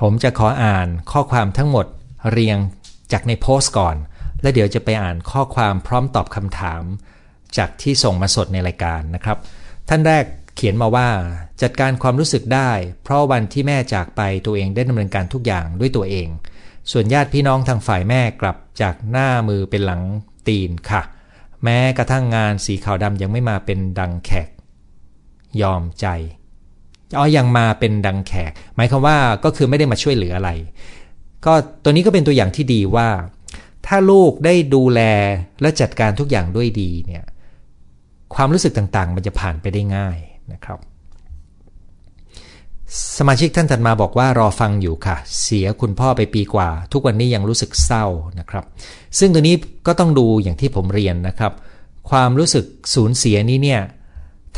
ผมจะขออ่านข้อความทั้งหมดเรียงจากในโพสต์ก่อน แล้วเดี๋ยวจะไปอ่านข้อความพร้อมตอบคำถาม จากที่ส่งมาสดในรายการนะครับ ท่านแรกเขียนมาว่า จัดการความรู้สึกได้ เพราะวันที่แม่จากไปตัวเองได้ดำเนินการทุกอย่างด้วยตัวเอง ส่วนญาติพี่น้องทางฝ่ายแม่กลับจากหน้ามือเป็นหลังตีนค่ะ แม้กระทั่งงานสีขาวดำยังไม่มาเป็นดังแขก ยอมใจ อ๋อยังมาเป็นดังแขก หมายความว่าก็คือไม่ได้มาช่วยเหลืออะไร ก็ตัวนี้ก็เป็นตัวอย่างที่ดีว่า ถ้าลูกได้ดูแลและจัดการทุกอย่างด้วยดีเนี่ยความรู้สึกต่างๆ มันจะผ่านไปได้ง่ายนะครับ สมาชิกท่านถัดมาบอกว่ารอฟังอยู่ค่ะ เสียคุณพ่อไปปีกว่า ทุกวันนี้ยังรู้สึกเศร้านะครับ ซึ่งตัวนี้ก็ต้องดูอย่างที่ผมเรียนนะครับ ความรู้สึกสูญเสียนี้เนี่ย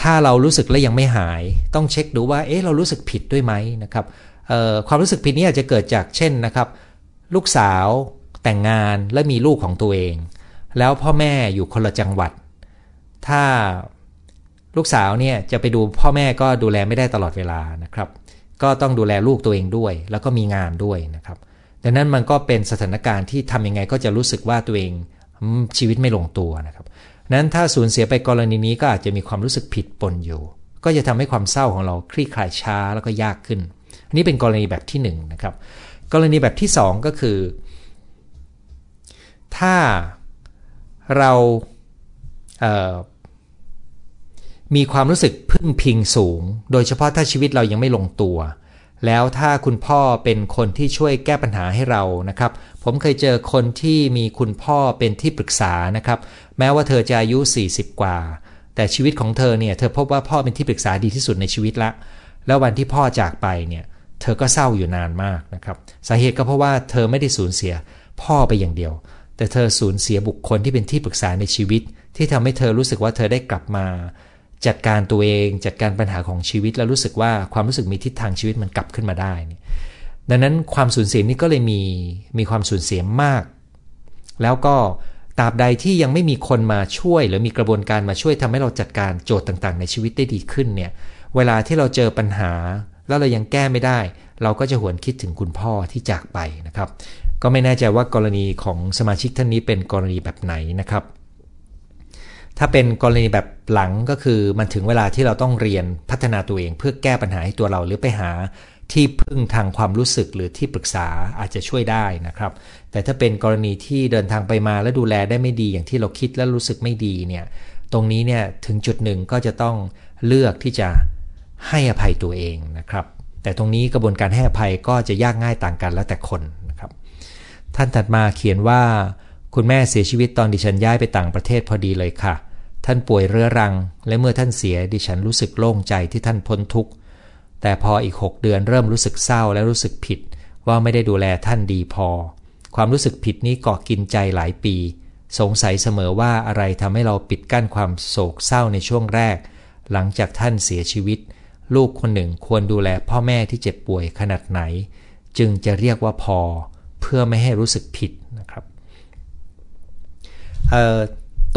ถ้าเรารู้สึกแล้วยังไม่หาย ต้องเช็คดูว่า เอ๊ะ เรารู้สึกผิดด้วยไหมนะครับความรู้สึกผิดนี้อาจจะเกิดจากเช่นนะครับ ลูกสาวแต่งงานและมีลูกของตัวเอง แล้วพ่อแม่อยู่คนละจังหวัด ถ้าลูกสาวเนี่ยจะไปดูพ่อแม่ก็ดูแลไม่ได้ตลอดเวลานะครับ ก็ต้องดูแลลูกตัวเองด้วย แล้วก็มีงานด้วยนะครับ ดังนั้นมันก็เป็นสถานการณ์ที่ทำยังไงก็จะรู้สึกว่าตัวเองชีวิตไม่ลงตัวนะครับ นั้นถ้าสูญเสียไปกรณีนี้ก็อาจจะมีความรู้สึกผิดปนอยู่ ก็จะทำให้ความเศร้าของเราคลี่คลายช้าแล้วก็ยากขึ้น อันนี้เป็นกรณีแบบที่1นนะครับ กรณีแบบที่ 2 ก็คือ ถ้าเราเมีความรู้สึกพึ่งพิงสูง โดยเฉพาะถ้าชีวิตเรายังไม่ลงตัว แล้วถ้าคุณพ่อเป็นคนที่ช่วยแก้ปัญหาให้เรานะครับ ผมเคยเจอคนที่มีคุณพ่อเป็นที่ปรึกษานะครับ แม้ว่าเธอจะอายุ 40 กว่า แต่ชีวิตของเธอเนี่ยเธอพบว่าพ่อเป็นที่ปรึกษาดีที่สุดในชีวิตละ แล้ววันที่พ่อจากไปเนี่ยเธอก็เศร้าอยู่นานมากนะครับ สาเหตุก็เพราะว่าเธอไม่ได้สูญเสียพ่อไปอย่างเดียว แต่เธอสูญเสียบุคคลที่เป็นที่ปรึกษาในชีวิต ที่ทำให้เธอรู้สึกว่าเธอได้กลับมา จัดการตัวเองจัดการปัญหาของชีวิตแล้วรู้สึกว่าความรู้สึกมีทิศทางชีวิตมันกลับขึ้นมาได้ดังนั้นความสูญเสียนี้ก็เลยมีมีความสูญเสียมาก แล้วก็ ตราบใดที่ยังไม่มีคนมาช่วย หรือมีกระบวนการมาช่วยทำให้เราจัดการโจทย์ต่างๆ ในชีวิตได้ดีขึ้นเนี่ย เวลาที่เราเจอปัญหา แล้วเรายังแก้ไม่ได้ เราก็จะหวนคิดถึงคุณพ่อที่จากไปนะครับ ก็ไม่แน่ใจว่ากรณีของสมาชิกท่านนี้เป็นกรณีแบบไหนนะครับ ถ้าเป็นกรณีแบบหลังก็คือมันถึงเวลาที่เราต้องเรียนพัฒนาตัวเอง เพื่อแก้ปัญหาให้ตัวเราหรือไปหา ที่พึ่งทางความรู้สึกหรือที่ปรึกษาอาจจะช่วยได้นะครับ แต่ถ้าเป็นกรณีที่เดินทางไปมาและดูแลได้ไม่ดีอย่างที่เราคิดและรู้สึกไม่ดีเนี่ยตรงนี้เนี่ยถึงจุดหนึ่งก็จะต้องเลือกที่จะให้อภัยตัวเองนะครับ แต่ตรงนี้กระบวนการให้อภัยก็จะยากง่ายต่างกันแล้วแต่คนนะครับ ท่านถัดมาเขียนว่า คุณแม่เสียชีวิตตอนดิฉันย้ายไปต่างประเทศพอดีเลยค่ะ ท่านป่วยเรื้อรัง และเมื่อท่านเสียดิฉันรู้สึกโล่งใจที่ท่านพ้นทุกข์ แต่พออีก 6 เดือนเริ่มรู้สึกเศร้าและรู้สึกผิด ว่าไม่ได้ดูแลท่านดีพอ ความรู้สึกผิดนี้เกาะกินใจหลายปี สงสัยเสมอว่าอะไรทำให้เราปิดกั้นความโศกเศร้าในช่วงแรก หลังจากท่านเสียชีวิต ลูกคนหนึ่งควรดูแลพ่อแม่ที่เจ็บป่วยขนาดไหน จึงจะเรียกว่าพอ เพื่อไม่ให้รู้สึกผิดนะครับ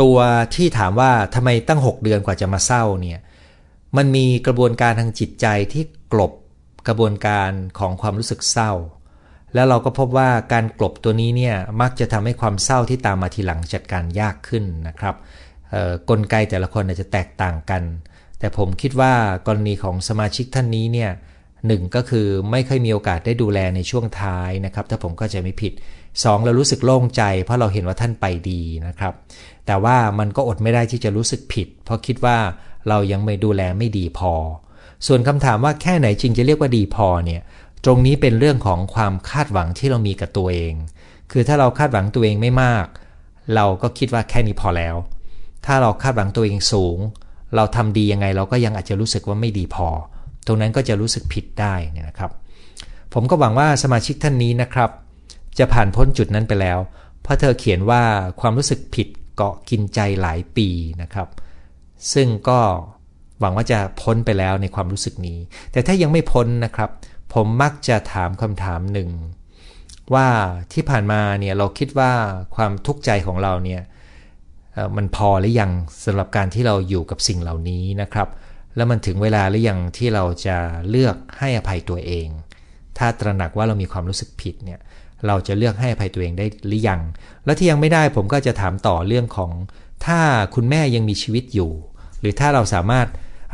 ตัวที่ถามว่าทำไมตั้ง 6 เดือนกว่าจะมาเศร้าเนี่ย มันมีกระบวนการทางจิตใจที่กลบกระบวนการของความรู้สึกเศร้า แล้วเราก็พบว่าการกลบตัวนี้เนี่ยมักจะทำให้ความเศร้าที่ตามมาทีหลังจัดการยากขึ้นนะครับกลไกแต่ละคนอาจจะแตกต่างกัน แต่ผมคิดว่ากรณีของสมาชิกท่านนี้เนี่ยหนึ่งก็คือไม่เคยมีโอกาสได้ดูแลในช่วงท้ายนะครับ ถ้าผมก็จะไม่ผิดสองเรารู้สึกโล่งใจ เพราะเราเห็นว่าท่านไปดีนะครับ แต่ว่ามันก็อดไม่ได้ที่จะรู้สึกผิด เพราะคิดว่า เรายังไม่ดูแลไม่ดีพอ ส่วนคำถามว่าแค่ไหนจริงจะเรียกว่าดีพอเนี่ย ตรงนี้เป็นเรื่องของความคาดหวังที่เรามีกับตัวเอง คือถ้าเราคาดหวังตัวเองไม่มาก เราก็คิดว่าแค่นี้พอแล้ว ถ้าเราคาดหวังตัวเองสูง เราทำดียังไงเราก็ยังอาจจะรู้สึกว่าไม่ดีพอ ตรงนั้นก็จะรู้สึกผิดได้นะครับ ผมก็หวังว่าสมาชิกท่านนี้นะครับ จะผ่านพ้นจุดนั้นไปแล้ว เพราะเธอเขียนว่าความรู้สึกผิดเกาะกินใจหลายปีนะครับ ซึ่งก็หวังว่าจะพ้นไปแล้วในความรู้สึกนี้ แต่ถ้ายังไม่พ้นนะครับ ผมมักจะถามคำถามหนึ่ง ว่าที่ผ่านมาเนี่ยเราคิดว่าความทุกข์ใจของเราเนี่ยมันพอหรือยังสำหรับการที่เราอยู่กับสิ่งเหล่านี้นะครับ แล้วมันถึงเวลาหรือยังที่เราจะเลือกให้อภัยตัวเอง ถ้าตระหนักว่าเรามีความรู้สึกผิดเนี่ยเราจะเลือกให้อภัยตัวเองได้หรือยัง แล้วที่ยังไม่ได้ผมก็จะถามต่อเรื่องของ ถ้าคุณแม่ยังมีชีวิตอยู่ หรือถ้าเราสามารถ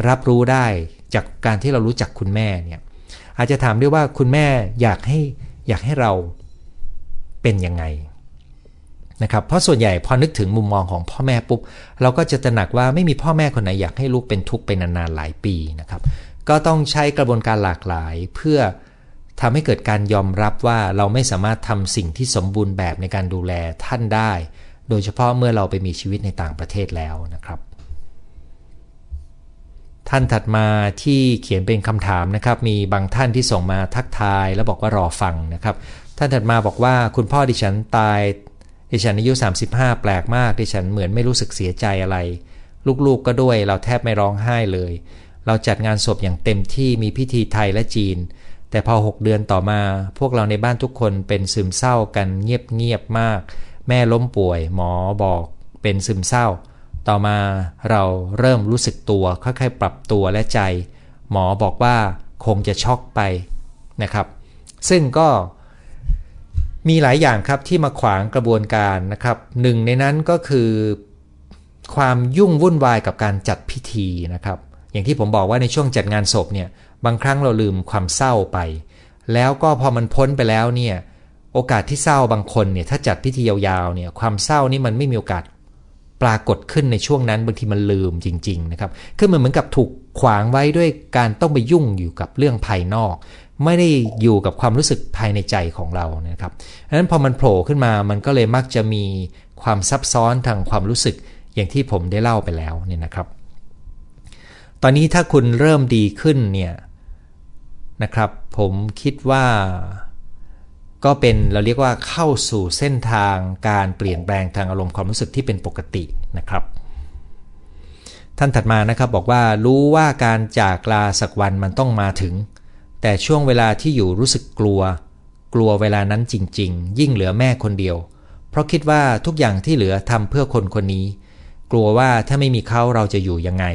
รับรู้ได้จากการที่เรารู้จักคุณแม่เนี่ยอาจจะถามด้วยว่าคุณแม่อยากให้อยากให้เราเป็นยังไงนะครับเพราะส่วนใหญ่พอนึกถึงมุมมองของพ่อแม่ปุ๊บ เราก็จะตระหนักว่าไม่มีพ่อแม่คนไหนอยากให้ลูกเป็นทุกข์ไปนานๆหลายปีนะครับก็ต้องใช้กระบวนการหลากหลายเพื่อทำให้เกิดการยอมรับว่าเราไม่สามารถทำสิ่งที่สมบูรณ์แบบในการดูแลท่านได้ โดยเฉพาะเมื่อเราไปมีชีวิตในต่างประเทศแล้วนะครับ ท่านถัดมาที่เขียนเป็นคำถามนะครับ มีบางท่านที่ส่งมาทักทาย แล้วบอกว่ารอฟังนะครับ ท่านถัดมาบอกว่าคุณพ่อดิฉันตาย ดิฉันอายุ 35 แปลกมาก ดิฉันเหมือนไม่รู้สึกเสียใจอะไร ลูกๆกก็ด้วย เราแทบไม่ร้องไห้เลย เราจัดงานศพอย่างเต็มที่มีพิธีไทยและจีนแต่พอ 6 เดือนต่อมา พวกเราในบ้านทุกคนเป็นซึมเศร้ากันเงียบๆมาก แม่ล้มป่วย หมอบอกเป็นซึมเศร้า ต่อมาเราเริ่มรู้สึกตัวค่อยๆปรับตัวและใจ หมอบอกว่าคงจะช็อกไปนะครับ ซึ่งก็มีหลายอย่างครับที่มาขวางกระบวนการนะครับหนึ่งในนั้นก็คือความยุ่งวุ่นวายกับการจัดพิธีนะครับ อย่างที่ผมบอกว่าในช่วงจัดงานศพเนี่ยบางครั้งเราลืมความเศร้าไป แล้วก็พอมันพ้นไปแล้วเนี่ย โอกาสที่เศร้าบางคนเนี่ยถ้าจัดพิธียาวๆเนี่ยความเศร้านี่มันไม่มีโอกาสปรากฏขึ้นในช่วงนั้นบางทีมันลืมจริงๆนะครับคือมันเหมือนกับถูกขวางไว้ด้วยการต้องไปยุ่งอยู่กับเรื่องภายนอก ไม่ได้อยู่กับความรู้สึกภายในใจของเรานะครับดังนั้นพอมันโผล่ขึ้นมามันก็เลยมักจะมีความซับซ้อนทางความรู้สึกอย่างที่ผมได้เล่าไปแล้วเนี่ยนะครับ ตอนนี้ถ้าคุณเริ่มดีขึ้นเนี่ยนะครับ ผมคิดว่า ก็เป็นเราเรียกว่าเข้าสู่เส้นทางการเปลี่ยนแปลงทางอารมณ์ความรู้สึกที่เป็นปกตินะครับ ท่านถัดมานะครับบอกว่ารู้ว่าการจากลาสักวันมันต้องมาถึง แต่ช่วงเวลาที่อยู่รู้สึกกลัว กลัวเวลานั้นจริง ๆ ยิ่งเหลือแม่คนเดียว เพราะคิดว่าทุกอย่างที่เหลือทำเพื่อคนคนนี้ กลัวว่าถ้าไม่มีเขาเราจะอยู่ยังไง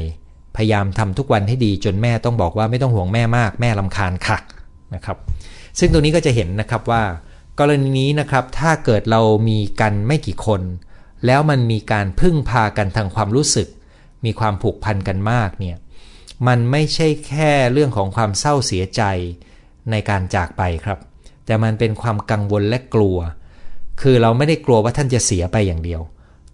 พยายามทำทุกวันให้ดีจนแม่ต้องบอกว่าไม่ต้องห่วงแม่มาก แม่ลำคาญค่ะนะครับ ซึ่งตรงนี้ก็จะเห็นนะครับว่า กรณีนี้นะครับถ้าเกิดเรามีกันไม่กี่คน แล้วมันมีการพึ่งพากันทางความรู้สึก มีความผูกพันกันมากเนี่ยมันไม่ใช่แค่เรื่องของความเศร้าเสียใจในการจากไปครับ แต่มันเป็นความกังวลและกลัว คือเราไม่ได้กลัวว่าท่านจะเสียไปอย่างเดียว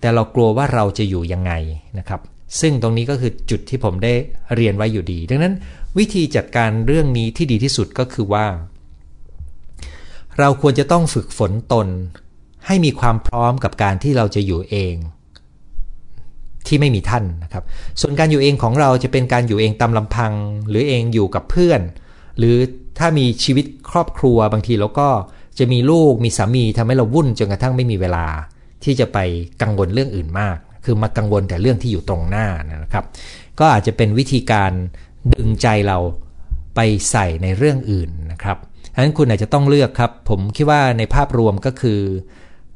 แต่เรากลัวว่าเราจะอยู่ยังไงนะครับ ซึ่งตรงนี้ก็คือจุดที่ผมได้เรียนไว้อยู่ดี ดังนั้นวิธีจัดการเรื่องนี้ที่ดีที่สุดก็คือว่า เราควรจะต้องฝึกฝนตน ให้มีความพร้อมกับการที่เราจะอยู่เอง ที่ไม่มีท่านนะครับ ส่วนการอยู่เองของเราจะเป็นการอยู่เองตามลำพัง หรือเองอยู่กับเพื่อน หรือถ้ามีชีวิตครอบครัวบางทีเราก็จะมีลูกมีสามีทำให้เราวุ่นจนกระทั่งไม่มีเวลา ที่จะไปกังวลเรื่องอื่นมาก คือมากังวลแต่เรื่องที่อยู่ตรงหน้านะครับ ก็อาจจะเป็นวิธีการดึงใจเราไปใส่ในเรื่องอื่นนะครับ ฉะนั้นคุณอาจจะต้องเลือกครับ ผมคิดว่าในภาพรวมก็คือ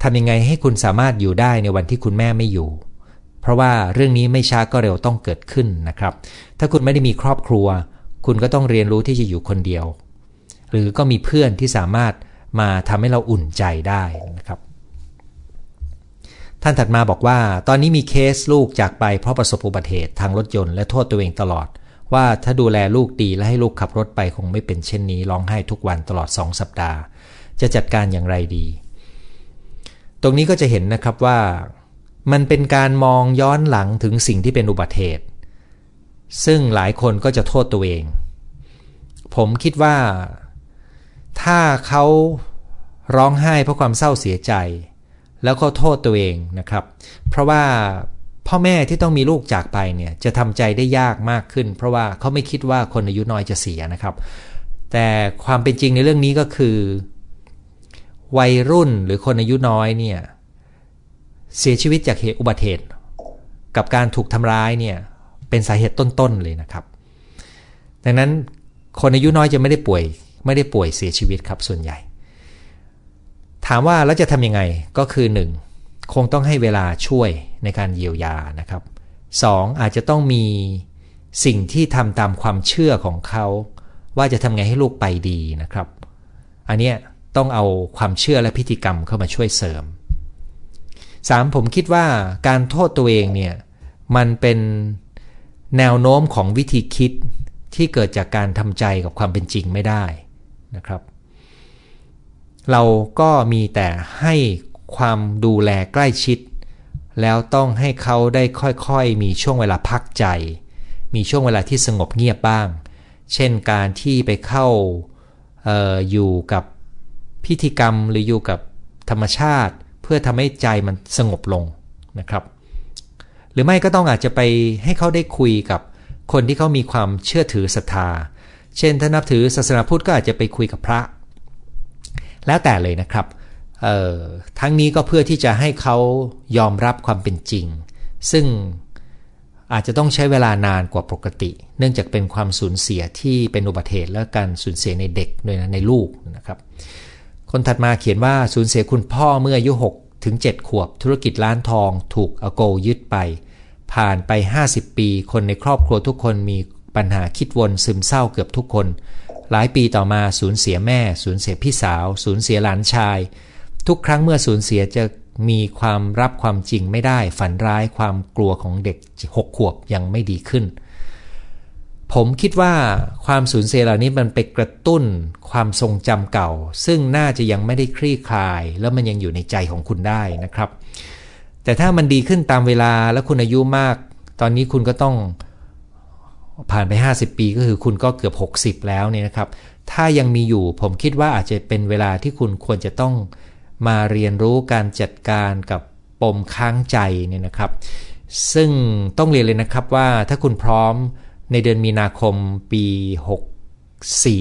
ทำยังไงให้คุณสามารถอยู่ได้ในวันที่คุณแม่ไม่อยู่ เพราะว่าเรื่องนี้ไม่ช้าก็เร็วต้องเกิดขึ้นนะครับ ถ้าคุณไม่ได้มีครอบครัว คุณก็ต้องเรียนรู้ที่จะอยู่คนเดียว หรือก็มีเพื่อนที่สามารถมาทำให้เราอุ่นใจได้นะครับ ท่านถัดมาบอกว่า ตอนนี้มีเคสลูกจากไปเพราะประสบอุบัติเหตุทางรถยนต์และโทษตัวเองตลอด ว่าถ้าดูแลลูกดีและให้ลูกขับรถไปคงไม่เป็นเช่นนี้ร้องไห้ทุกวันตลอด2สัปดาห์ จะจัดการอย่างไรดี ตรงนี้ก็จะเห็นนะครับว่า มันเป็นการมองย้อนหลังถึงสิ่งที่เป็นอุบัติเหตุ ซึ่งหลายคนก็จะโทษตัวเอง ผมคิดว่า ถ้าเขาร้องไห้เพราะความเศร้าเสียใจ แล้วก็โทษตัวเองนะครับ เพราะว่า พ่อแม่ที่ต้องมีลูกจากไปเนี่ยจะทำใจได้ยากมากขึ้น เพราะว่าเขาไม่คิดว่าคนอายุน้อยจะเสียนะครับ แต่ความเป็นจริงในเรื่องนี้ก็คือ วัยรุ่นหรือคนอายุน้อยเนี่ยเสียชีวิตจากเหตุอุบัติเหตุ กับการถูกทำร้ายเนี่ยเป็นสาเหตุต้นๆเลยนะครับ ดังนั้นคนอายุน้อยจะไม่ได้ป่วย ไม่ได้ป่วยเสียชีวิตครับส่วนใหญ่ ถามว่าแล้วจะทำยังไงก็คือ 1. คงต้องให้เวลาช่วย ในการเยียวยานะครับ 2. อาจจะต้องมีสิ่งที่ทำตามความเชื่อของเขา ว่าจะทำไงให้ลูกไปดีนะครับ อันเนี้ยต้องเอาความเชื่อและพิธีกรรมเข้ามาช่วยเสริม 3. ผมคิดว่าการโทษตัวเองเนี่ยมันเป็นแนวโน้มของวิธีคิดที่เกิดจากการทำใจกับความเป็นจริงไม่ได้นะครับ เราก็มีแต่ให้ความดูแลใกล้ชิด แล้วต้องให้เขาได้ค่อยๆ มีช่วงเวลาพักใจ มีช่วงเวลาที่สงบเงียบบ้าง เช่นการที่ไปเข้าอออยู่กับพิธีกรรมหรืออยู่กับธรรมชาติ เพื่อทำให้ใจมันสงบลงนะครับ หรือไม่ก็ต้องอาจจะไปให้เขาได้คุยกับคนที่เขามีความเชื่อถือศรัทธา เช่นถ้านับถือศาสนาพุทธก็อาจจะไปคุยกับพระ แล้วแต่เลยนะครับ ทั้งนี้ก็เพื่อที่จะให้เขายอมรับความเป็นจริง ซึ่งอาจจะต้องใช้เวลานานกว่าปกติ เนื่องจากเป็นความสูญเสียที่เป็นอุบัติเหตุและการสูญเสียในเด็กด้วยนะในลูกนะครับ คนถัดมาเขียนว่าสูญเสียคุณพ่อเมื่ออายุ6ถึง7ขวบ ธุรกิจร้านทอง ถูกอโกยึดไป ผ่านไป 50 ปี คนในครอบครัวทุกคนมีปัญหาคิดวนซึมเศร้าเกือบทุกคน หลายปีต่อมาสูญเสียแม่ สูญเสียพี่สาว สูญเสียหลานชาย ทุกครั้งเมื่อสูญเสียจะมีความรับความจริงไม่ได้ ฝันร้ายความกลัวของเด็กหกขวบยังไม่ดีขึ้น ผมคิดว่าความสูญเสียเหล่านี้มันไปกระตุ้นความทรงจำเก่า ซึ่งน่าจะยังไม่ได้คลี่คลาย แล้วมันยังอยู่ในใจของคุณได้นะครับ แต่ถ้ามันดีขึ้นตามเวลาแล้วคุณอายุมาก ตอนนี้คุณก็ต้องผ่านไป 50 ปีก็คือคุณก็เกือบ 60 แล้วเนี่ยนะครับ ถ้ายังมีอยู่ผมคิดว่าอาจจะเป็นเวลาที่คุณควรจะต้อง มาเรียนรู้การจัดการกับปมค้างใจเนี่ยนะครับ ซึ่งต้องเรียนเลยนะครับว่าถ้าคุณพร้อมในเดือนมีนาคมปี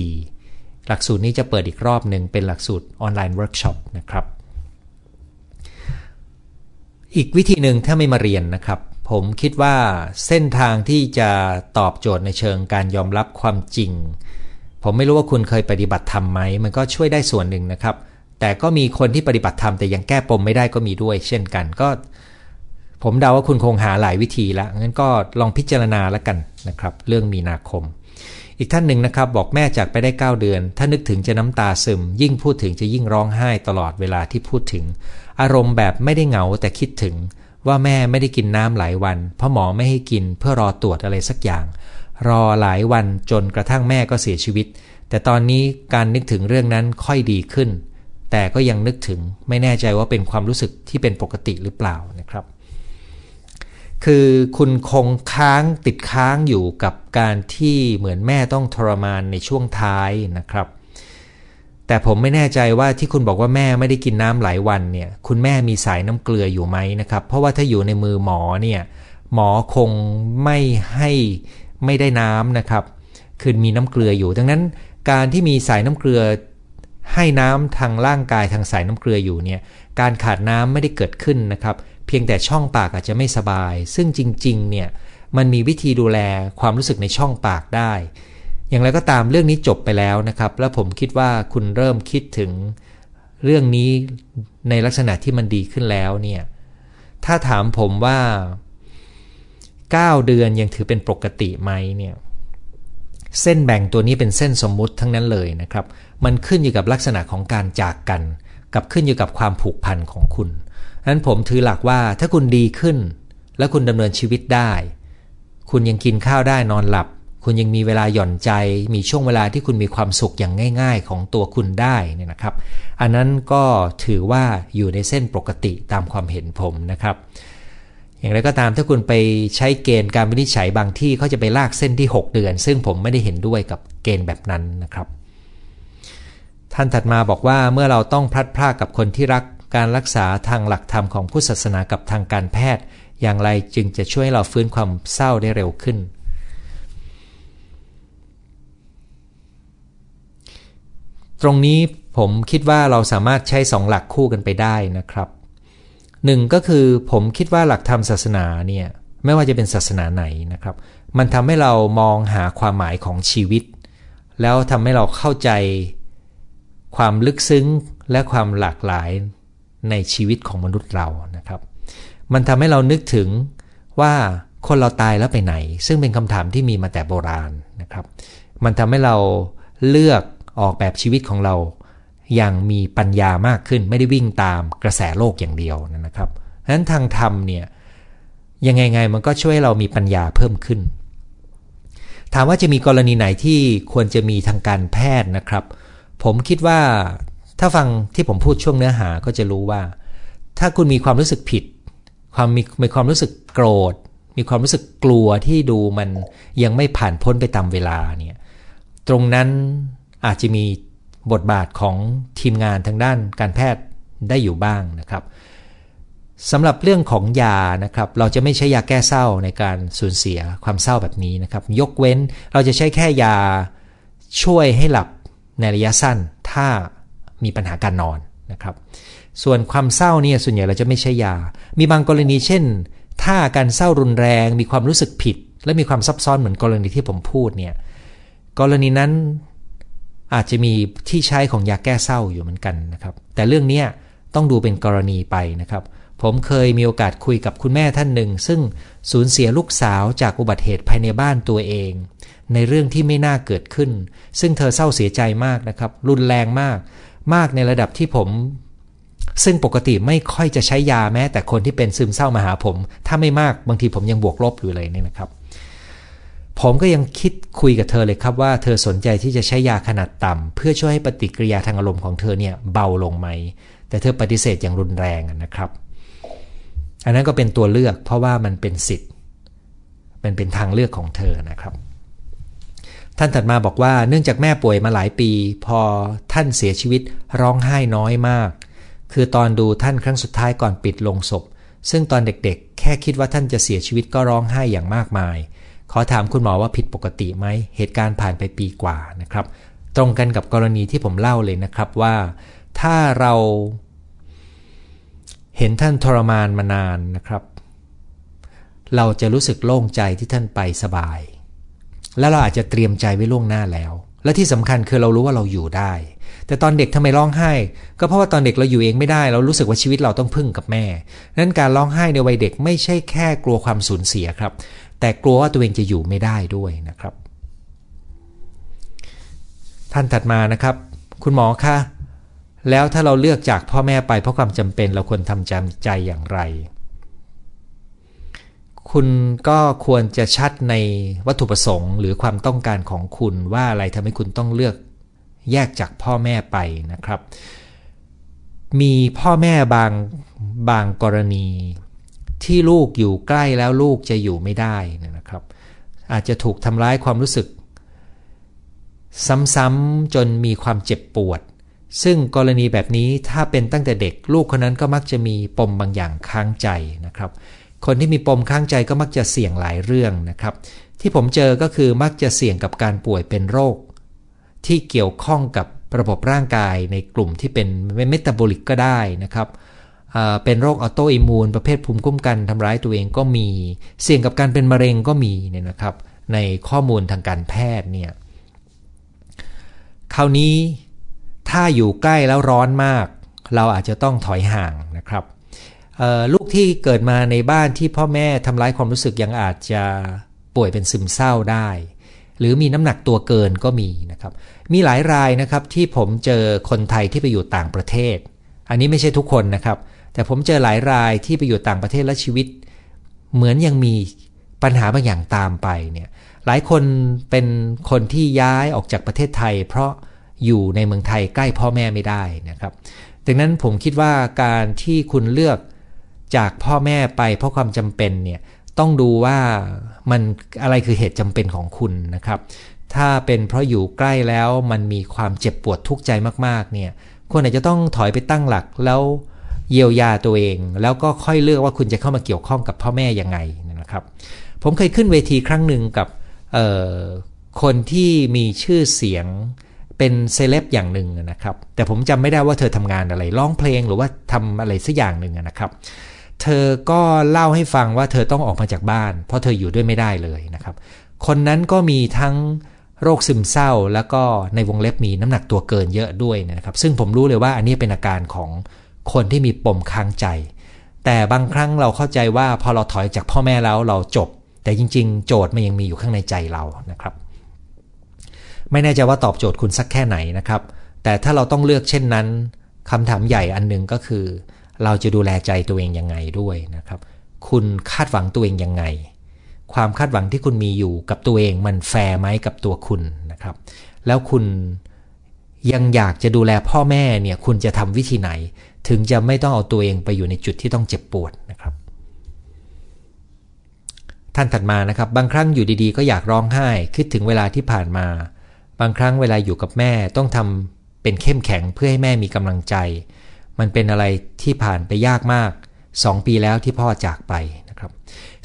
64 หลักสูตรนี้จะเปิดอีกรอบหนึ่งเป็นหลักสูตรออนไลน์เวิร์กช็อปนะครับ อีกวิธีหนึ่งถ้าไม่มาเรียนนะครับ ผมคิดว่าเส้นทางที่จะตอบโจทย์ในเชิงการยอมรับความจริง ผมไม่รู้ว่าคุณเคยปฏิบัติธรรมไหม มันก็ช่วยได้ส่วนหนึ่งนะครับ แต่ก็มีคนที่ปฏิบัติธรรมแต่ยังแก้ปมไม่ได้ก็มีด้วย เช่นกันก็ ผมเดาว่าคุณคงหาหลายวิธีแล้วงั้นก็ลองพิจารณาแล้วกันนะครับ เรื่องมีนาคม อีกท่านหนึ่งนะครับ บอกแม่จากไปได้ 9 เดือน ถ้านึกถึงจะน้ำตาซึม ยิ่งพูดถึงจะยิ่งร้องไห้ตลอดเวลาที่พูดถึง อารมณ์แบบไม่ได้เหงาแต่คิดถึง ว่าแม่ไม่ได้กินน้ำหลายวันเพราะหมอไม่ให้กินเพื่อรอตรวจอะไรสักอย่าง รอหลายวันจนกระทั่งแม่ก็เสียชีวิต แต่ตอนนี้การนึกถึงเรื่องนั้นค่อยดีขึ้น แต่ก็ยังนึกถึงไม่แน่ใจว่าเป็นความรู้สึกที่เป็นปกติหรือเปล่านะครับ คือคุณคงค้างติดค้างอยู่กับการที่เหมือนแม่ต้องทรมานในช่วงท้ายนะครับ แต่ผมไม่แน่ใจว่าที่คุณบอกว่าแม่ไม่ได้กินน้ำหลายวันเนี่ย คุณแม่มีสายน้ำเกลืออยู่ไหมนะครับ เพราะว่าถ้าอยู่ในมือหมอเนี่ยหมอคงไม่ให้ไม่ได้น้ำนะครับ คือมีน้ำเกลืออยู่ ดังนั้นการที่มีสายน้ำเกลือ ให้น้ำทางร่างกายทางสายน้ำเกลืออยู่เนี่ยการขาดน้ำไม่ได้เกิดขึ้นนะครับ เพียงแต่ช่องปากอาจจะไม่สบาย ซึ่งจริงๆเนี่ยมันมีวิธีดูแลความรู้สึกในช่องปากได้ อย่างไรก็ตามเรื่องนี้จบไปแล้วนะครับ แล้วผมคิดว่าคุณเริ่มคิดถึงเรื่องนี้ในลักษณะที่มันดีขึ้นแล้วเนี่ยถ้าถามผมว่า 9 เดือนยังถือเป็นปกติไหมเนี่ยเส้นแบ่งตัวนี้เป็นเส้นสมมุติทั้งนั้นเลยนะครับ มันขึ้นอยู่กับลักษณะของการจากกัน กับขึ้นอยู่กับความผูกพันของคุณนั้นผมถือหลักว่าถ้าคุณดีขึ้น และคุณดำเนินชีวิตได้ คุณยังกินข้าวได้นอนหลับ คุณยังมีเวลาหย่อนใจ มีช่วงเวลาที่คุณมีความสุขอย่างง่าย ๆ ของตัวคุณได้นี่นะครับ อันนั้นก็ถือว่าอยู่ในเส้นปกติตามความเห็นผมนะครับ อย่างไรก็ตามถ้าคุณไปใช้เกณฑ์การวินิจฉัยบางที่เขาจะไปลากเส้นที่ 6 เดือน ซึ่งผมไม่ได้เห็นด้วยกับเกณฑ์แบบนั้นนะครับ ท่านถัดมาบอกว่าเมื่อเราต้องพลัดพรากกับคนที่รักการรักษาทางหลักธรรมของพุทธศาสนากับทางการแพทย์ อย่างไรจึงจะช่วยเราฟื้นความเศร้าได้เร็วขึ้น ตรงนี้ผมคิดว่าเราสามารถใช้สองหลักคู่กันไปได้นะครับหนึ่งก็คือผมคิดว่าหลักธรรมศาสนาเนี่ยไม่ว่าจะเป็นศาสนาไหนนะครับ มันทำให้เรามองหาความหมายของชีวิต แล้วทำให้เราเข้าใจ ความลึกซึ้งและความหลากหลายในชีวิตของมนุษย์เรานะครับ มันทำให้เรานึกถึงว่าคนเราตายแล้วไปไหน ซึ่งเป็นคำถามที่มีมาแต่โบราณนะครับ มันทำให้เราเลือกออกแบบชีวิตของเราอย่างมีปัญญามากขึ้นไม่ได้วิ่งตามกระแสโลกอย่างเดียวนะครับฉะนั้นทางธรรมเนี่ยยังไงไงมันก็ช่วยเรามีปัญญาเพิ่มขึ้น ถามว่าจะมีกรณีไหนที่ควรจะมีทางการแพทย์นะครับ ผมคิดว่าถ้าฟังที่ผมพูดช่วงเนื้อหาก็จะรู้ว่า ถ้าคุณมีความรู้สึกผิด ความมีมีความรู้สึกโกรธ มีความรู้สึกกลัวที่ดูมันยังไม่ผ่านพ้นไปตามเวลาเนี่ยตรงนั้นอาจจะมีบทบาทของทีมงานทางด้านการแพทย์ได้อยู่บ้างนะครับสำหรับเรื่องของยานะครับ เราจะไม่ใช้ยาแก้เศร้าในการสูญเสียความเศร้าแบบนี้นะครับ ยกเว้นเราจะใช้แค่ยาช่วยให้หลับ ในระยะสั้นถ้ามีปัญหาการนอนนะครับ ส่วนความเศร้าเนี่ยส่วนใหญ่เราจะไม่ใช้ยา มีบางกรณีเช่น ถ้าการเศร้ารุนแรงมีความรู้สึกผิด และมีความซับซ้อนเหมือนกรณีที่ผมพูดเนี่ยกรณีนั้นอาจจะมีที่ใช้ของยาแก้เศร้าอยู่เหมือนกันนะครับ แต่เรื่องนี้ต้องดูเป็นกรณีไปนะครับ ผมเคยมีโอกาสคุยกับคุณแม่ท่านหนึ่ง ซึ่งสูญเสียลูกสาวจากอุบัติเหตุภายในบ้านตัวเอง ในเรื่องที่ไม่น่าเกิดขึ้น ซึ่งเธอเศร้าเสียใจมากนะครับ รุนแรงมาก มากในระดับที่ผม ซึ่งปกติไม่ค่อยจะใช้ยาแม้ แต่คนที่เป็นซึมเศร้ามาหาผม ถ้าไม่มากบางทีผมยังบวกลบอยู่เลยเนี่ยนะครับ ผมก็ยังคิดคุยกับเธอเลยครับว่าเธอสนใจที่จะใช้ยาขนาดต่ำเพื่อช่วยให้ปฏิกิริยาทางอารมณ์ของเธอเนี่ยเบาลงไหม แต่เธอปฏิเสธอย่างรุนแรงนะครับ อันนั้นก็เป็นตัวเลือกเพราะว่ามันเป็นสิทธิ์มันเป็นทางเลือกของเธอนะครับ ท่านถัดมาบอกว่าเนื่องจากแม่ป่วยมาหลายปี พอท่านเสียชีวิตร้องไห้น้อยมาก คือตอนดูท่านครั้งสุดท้ายก่อนปิดลงศพ ซึ่งตอนเด็กๆ แค่คิดว่าท่านจะเสียชีวิตก็ร้องไห้อย่างมากมาย ขอถามคุณหมอว่าผิดปกติไหมเหตุการณ์ผ่านไปปีกว่านะครับ ตรงกันกับกรณีที่ผมเล่าเลยนะครับว่า ถ้าเรา เห็นท่านทรมานมานานนะครับ เราจะรู้สึกโล่งใจที่ท่านไปสบาย แล้วเราอาจจะเตรียมใจไว้ล่วงหน้าแล้ว และที่สำคัญคือเรารู้ว่าเราอยู่ได้ แต่ตอนเด็กทำไมร้องไห้ ก็เพราะว่าตอนเด็กเราอยู่เองไม่ได้ เรารู้สึกว่าชีวิตเราต้องพึ่งกับแม่ นั้นการร้องไห้ในวัยเด็กไม่ใช่แค่กลัวความสูญเสียครับ แต่กลัวว่าตัวเองจะอยู่ไม่ได้ด้วยนะครับ ท่านถัดมานะครับ คุณหมอคะแล้วถ้าเราเลือกจากพ่อแม่ไปเพราะความจำเป็นเราควรทำจำใจอย่างไร คุณก็ควรจะชัดในวัตถุประสงค์ หรือความต้องการของคุณว่าอะไรทำให้คุณต้องเลือกแยกจากพ่อแม่ไปนะครับ มีพ่อแม่บางบางกรณี ที่ลูกอยู่ใกล้แล้วลูกจะอยู่ไม่ได้นะครับ อาจจะถูกทำร้ายความรู้สึก ซ้ำๆจนมีความเจ็บปวด ซึ่งกรณีแบบนี้ถ้าเป็นตั้งแต่เด็กลูกคนนั้นก็มักจะมีปมบางอย่างค้างใจนะครับ คนที่มีปมค้างใจก็มักจะเสี่ยงหลายเรื่องนะครับ ที่ผมเจอก็คือมักจะเสี่ยงกับการป่วยเป็นโรค ที่เกี่ยวข้องกับระบบร่างกายในกลุ่มที่เป็นเมตาบอลิกก็ได้นะครับเป็นโรค autoimmune ประเภทภูมิคุ้มกันทำร้ายตัวเองก็มี เสี่ยงกับการเป็นมะเร็งก็มีเนี่ยนะครับ ในข้อมูลทางการแพทย์เนี่ยคราวนี้ถ้าอยู่ใกล้แล้วร้อนมาก เราอาจจะต้องถอยห่างนะครับ ลูกที่เกิดมาในบ้านที่พ่อแม่ทำร้ายความรู้สึกยังอาจจะป่วยเป็นซึมเศร้าได้ หรือมีน้ำหนักตัวเกินก็มีนะครับ มีหลายรายนะครับที่ผมเจอคนไทยที่ไปอยู่ต่างประเทศ อันนี้ไม่ใช่ทุกคนนะครับ แต่ผมเจอหลายรายที่ไปอยู่ต่างประเทศและชีวิต เหมือนยังมีปัญหาบางอย่างตามไปเนี่ยหลายคนเป็นคนที่ย้ายออกจากประเทศไทย เพราะอยู่ในเมืองไทยใกล้พ่อแม่ไม่ได้นะครับ ดังนั้นผมคิดว่าการที่คุณเลือก จากพ่อแม่ไปเพราะความจำเป็นเนี่ยต้องดูว่ามันอะไรคือเหตุจำเป็นของคุณนะครับ ถ้าเป็นเพราะอยู่ใกล้แล้วมันมีความเจ็บปวดทุกข์ใจมากๆเนี่ยคุณอาจจะต้องถอยไปตั้งหลักแล้วเยียวยาตัวเอง แล้วก็ค่อยเลือกว่าคุณจะเข้ามาเกี่ยวข้องกับพ่อแม่ยังไงนะครับ ผมเคยขึ้นเวทีครั้งหนึ่งกับคนที่มีชื่อเสียงเป็นเซเลบอย่างหนึ่งนะครับ แต่ผมจำไม่ได้ว่าเธอทำงานอะไรร้องเพลงหรือว่าทำอะไรสักอย่างหนึ่งนะครับ เธอก็เล่าให้ฟังว่าเธอต้องออกมาจากบ้าน เพราะเธออยู่ด้วยไม่ได้เลยนะครับ คนนั้นก็มีทั้งโรคซึมเศร้าแล้วก็ในวงเล็บมีน้ำหนักตัวเกินเยอะด้วยนะครับ ซึ่งผมรู้เลยว่าอันนี้เป็นอาการของคนที่มีปมค้างใจ แต่บางครั้งเราเข้าใจว่าพอเราถอยจากพ่อแม่แล้วเราจบ แต่จริง ๆ โจทย์มันยังมีอยู่ข้างในใจเรานะครับ ไม่แน่ใจว่าตอบโจทย์คุณสักแค่ไหนนะครับ แต่ถ้าเราต้องเลือกเช่นนั้นคำถามใหญ่อันหนึ่งก็คือ เราจะดูแลใจตัวเองยังไงด้วยนะครับ คุณคาดหวังตัวเองยังไง ความคาดหวังที่คุณมีอยู่กับตัวเองมันแฟร์ไหมกับตัวคุณนะครับ แล้วคุณยังอยากจะดูแลพ่อแม่เนี่ยคุณจะทำวิธีไหน ถึงจะไม่ต้องเอาตัวเองไปอยู่ในจุดที่ต้องเจ็บปวดนะครับ ท่านถัดมานะครับ บางครั้งอยู่ดีๆ ก็อยากร้องไห้คิดถึงเวลาที่ผ่านมา บางครั้งเวลาอยู่กับแม่ต้องทำเป็นเข้มแข็งเพื่อให้แม่มีกำลังใจ มันเป็นอะไรที่ผ่านไปยากมาก 2 ปีแล้วที่พ่อจากไปนะครับ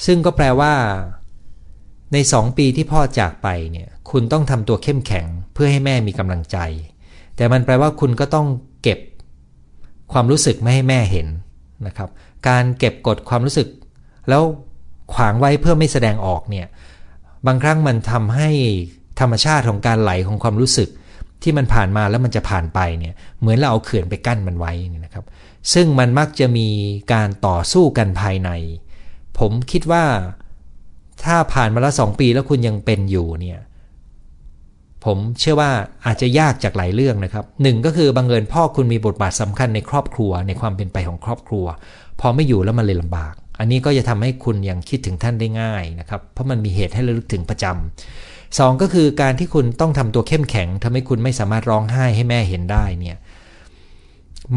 ซึ่งก็แปลว่า ใน 2 ปีที่พ่อจากไปเนี่ย คุณต้องทำตัวเข้มแข็งเพื่อให้แม่มีกำลังใจ แต่มันแปลว่าคุณก็ต้องเก็บความรู้สึกไม่ให้แม่เห็นนะครับ การเก็บกดความรู้สึก แล้วขวางไว้เพื่อไม่แสดงออกเนี่ย บางครั้งมันทำให้ธรรมชาติของการไหลของความรู้สึก ที่มันผ่านมาแล้วมันจะผ่านไปเนี่ยเหมือนเราเอาเขื่อนไปกั้นมันไว้นะครับ ซึ่งมันมักจะมีการต่อสู้กันภายใน ผมคิดว่าถ้าผ่านมาแล้วสองปีแล้วคุณยังเป็นอยู่เนี่ยผมเชื่อว่าอาจจะยากจากหลายเรื่องนะครับหนึ่งก็คือบังเอิญพ่อคุณมีบทบาทสำคัญในครอบครัวในความเป็นไปของครอบครัว พอไม่อยู่แล้วมันเลยลำบาก อันนี้ก็จะทำให้คุณยังคิดถึงท่านได้ง่ายนะครับ เพราะมันมีเหตุให้ระลึกถึงประจำ สองก็คือการที่คุณต้องทำตัวเข้มแข็งทำให้คุณไม่สามารถร้องไห้ให้แม่เห็นได้เนี่ย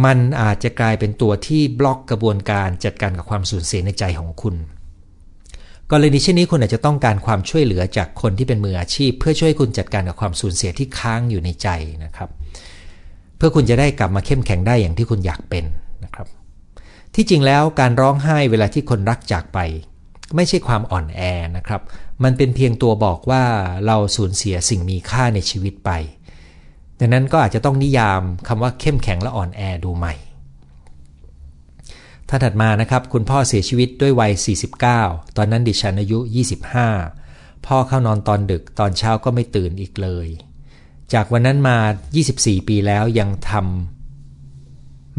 มันอาจจะกลายเป็นตัวที่บล็อกกระบวนการจัดการกับความสูญเสียในใจของคุณกรณีเช่นนี้คุณอาจจะต้องการความช่วยเหลือจากคนที่เป็นมืออาชีพ เพื่อช่วยคุณจัดการกับความสูญเสียที่ค้างอยู่ในใจนะครับ เพื่อคุณจะได้กลับมาเข้มแข็งได้อย่างที่คุณอยากเป็นนะครับ ที่จริงแล้วการร้องไห้เวลาที่คนรักจากไป ไม่ใช่ความอ่อนแอนะครับ มันเป็นเพียงตัวบอกว่าเราสูญเสียสิ่งมีค่าในชีวิตไป ดังนั้นก็อาจจะต้องนิยามคำว่าเข้มแข็งและอ่อนแอดูใหม่ท่านถัดมานะครับ คุณพ่อเสียชีวิตด้วยวัย 49 ตอนนั้นดิฉันอายุ 25 พ่อเข้านอนตอนดึกตอนเช้าก็ไม่ตื่นอีกเลย จากวันนั้นมา 24 ปีแล้วยังทำ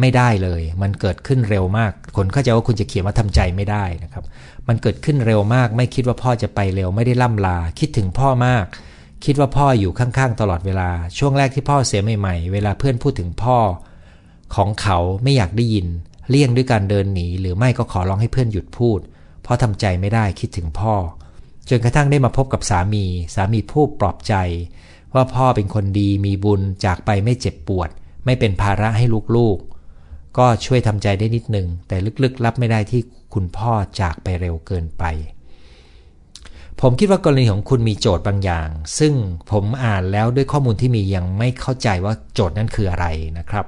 ไม่ได้เลย มันเกิดขึ้นเร็วมาก คนเข้าใจว่าคุณจะเขียนว่าทำใจไม่ได้นะครับ มันเกิดขึ้นเร็วมาก ไม่คิดว่าพ่อจะไปเร็วไม่ได้ล่ำลา คิดถึงพ่อมาก คิดว่าพ่ออยู่ข้างๆตลอดเวลา ช่วงแรกที่พ่อเสียใหม่ๆ เวลาเพื่อนพูดถึงพ่อ ของเขาไม่อยากได้ยิน เลี่ยงด้วยการเดินหนี หรือไม่ก็ขอร้องให้เพื่อนหยุดพูด เพราะทำใจไม่ได้คิดถึงพ่อ จนกระทั่งได้มาพบกับสามี สามีพูดปลอบใจ ว่าพ่อเป็นคนดีมีบุญจากไปไม่เจ็บปวด ไม่เป็นภาระให้ลูกๆ ก็ช่วยทำใจได้นิดนึงแต่ลึกๆ รับไม่ได้ที่คุณพ่อจากไปเร็วเกินไป ผมคิดว่ากรณีของคุณมีโจทย์บางอย่าง ซึ่งผมอ่านแล้วด้วยข้อมูลที่มียังไม่เข้าใจว่าโจทย์นั้นคืออะไรนะครับ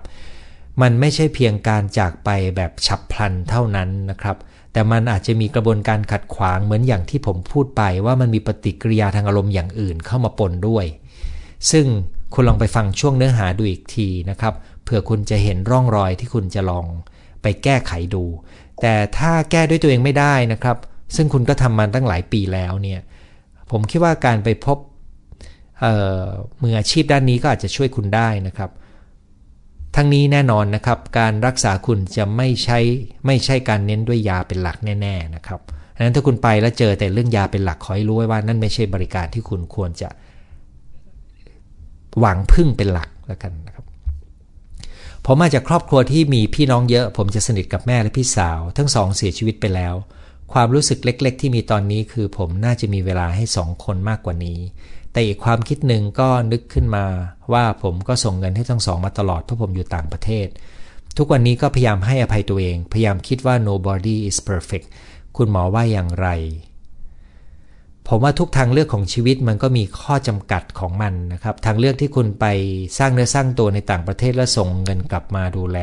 มันไม่ใช่เพียงการจากไปแบบฉับพลันเท่านั้นนะครับ แต่มันอาจจะมีกระบวนการขัดขวางเหมือนอย่างที่ผมพูดไปว่ามันมีปฏิกิริยาทางอารมณ์อย่างอื่นเข้ามาปนด้วย ซึ่งคุณลองไปฟังช่วงเนื้อหาดูอีกทีนะครับ เผื่อคุณจะเห็นร่องรอยที่คุณจะลองไปแก้ไขดู แต่ถ้าแก้ด้วยตัวเองไม่ได้นะครับ ซึ่งคุณก็ทำมาตั้งหลายปีแล้วเนี่ยผมคิดว่าการไปพบมืออาชีพด้านนี้ก็อาจจะช่วยคุณได้นะครับ ทั้งนี้แน่นอนนะครับ การรักษาคุณจะไม่ใช่ไม่ใช่การเน้นด้วยยาเป็นหลักแน่ ๆนะครับดังนั้นถ้าคุณไปแล้วเจอแต่เรื่องยาเป็นหลักขอให้รู้ไว้ว่านั่นไม่ใช่บริการที่คุณควรจะหวังพึ่งเป็นหลักแล้วกันนะครับ ผมมาจากครอบครัวที่มีพี่น้องเยอะ ผมจะสนิทกับแม่และพี่สาว ทั้งสองเสียชีวิตไปแล้ว ความรู้สึกเล็ก ๆ ที่มีตอนนี้คือผมน่าจะมีเวลาให้สองคนมากกว่านี้ แต่อีกความคิดหนึ่งก็นึกขึ้นมาว่าผมก็ส่งเงินให้ทั้งสองมาตลอดเพราะผมอยู่ต่างประเทศ ทุกวันนี้ก็พยายามให้อภัยตัวเอง พยายามคิดว่า nobody is perfect คุณหมอว่าอย่างไร ผมว่าทุกทางเลือกของชีวิตมันก็มีข้อจำกัดของมันนะครับ ทางเลือกที่คุณไปสร้างเนื้อสร้างตัวในต่างประเทศแล้วส่งเงินกลับมาดูแล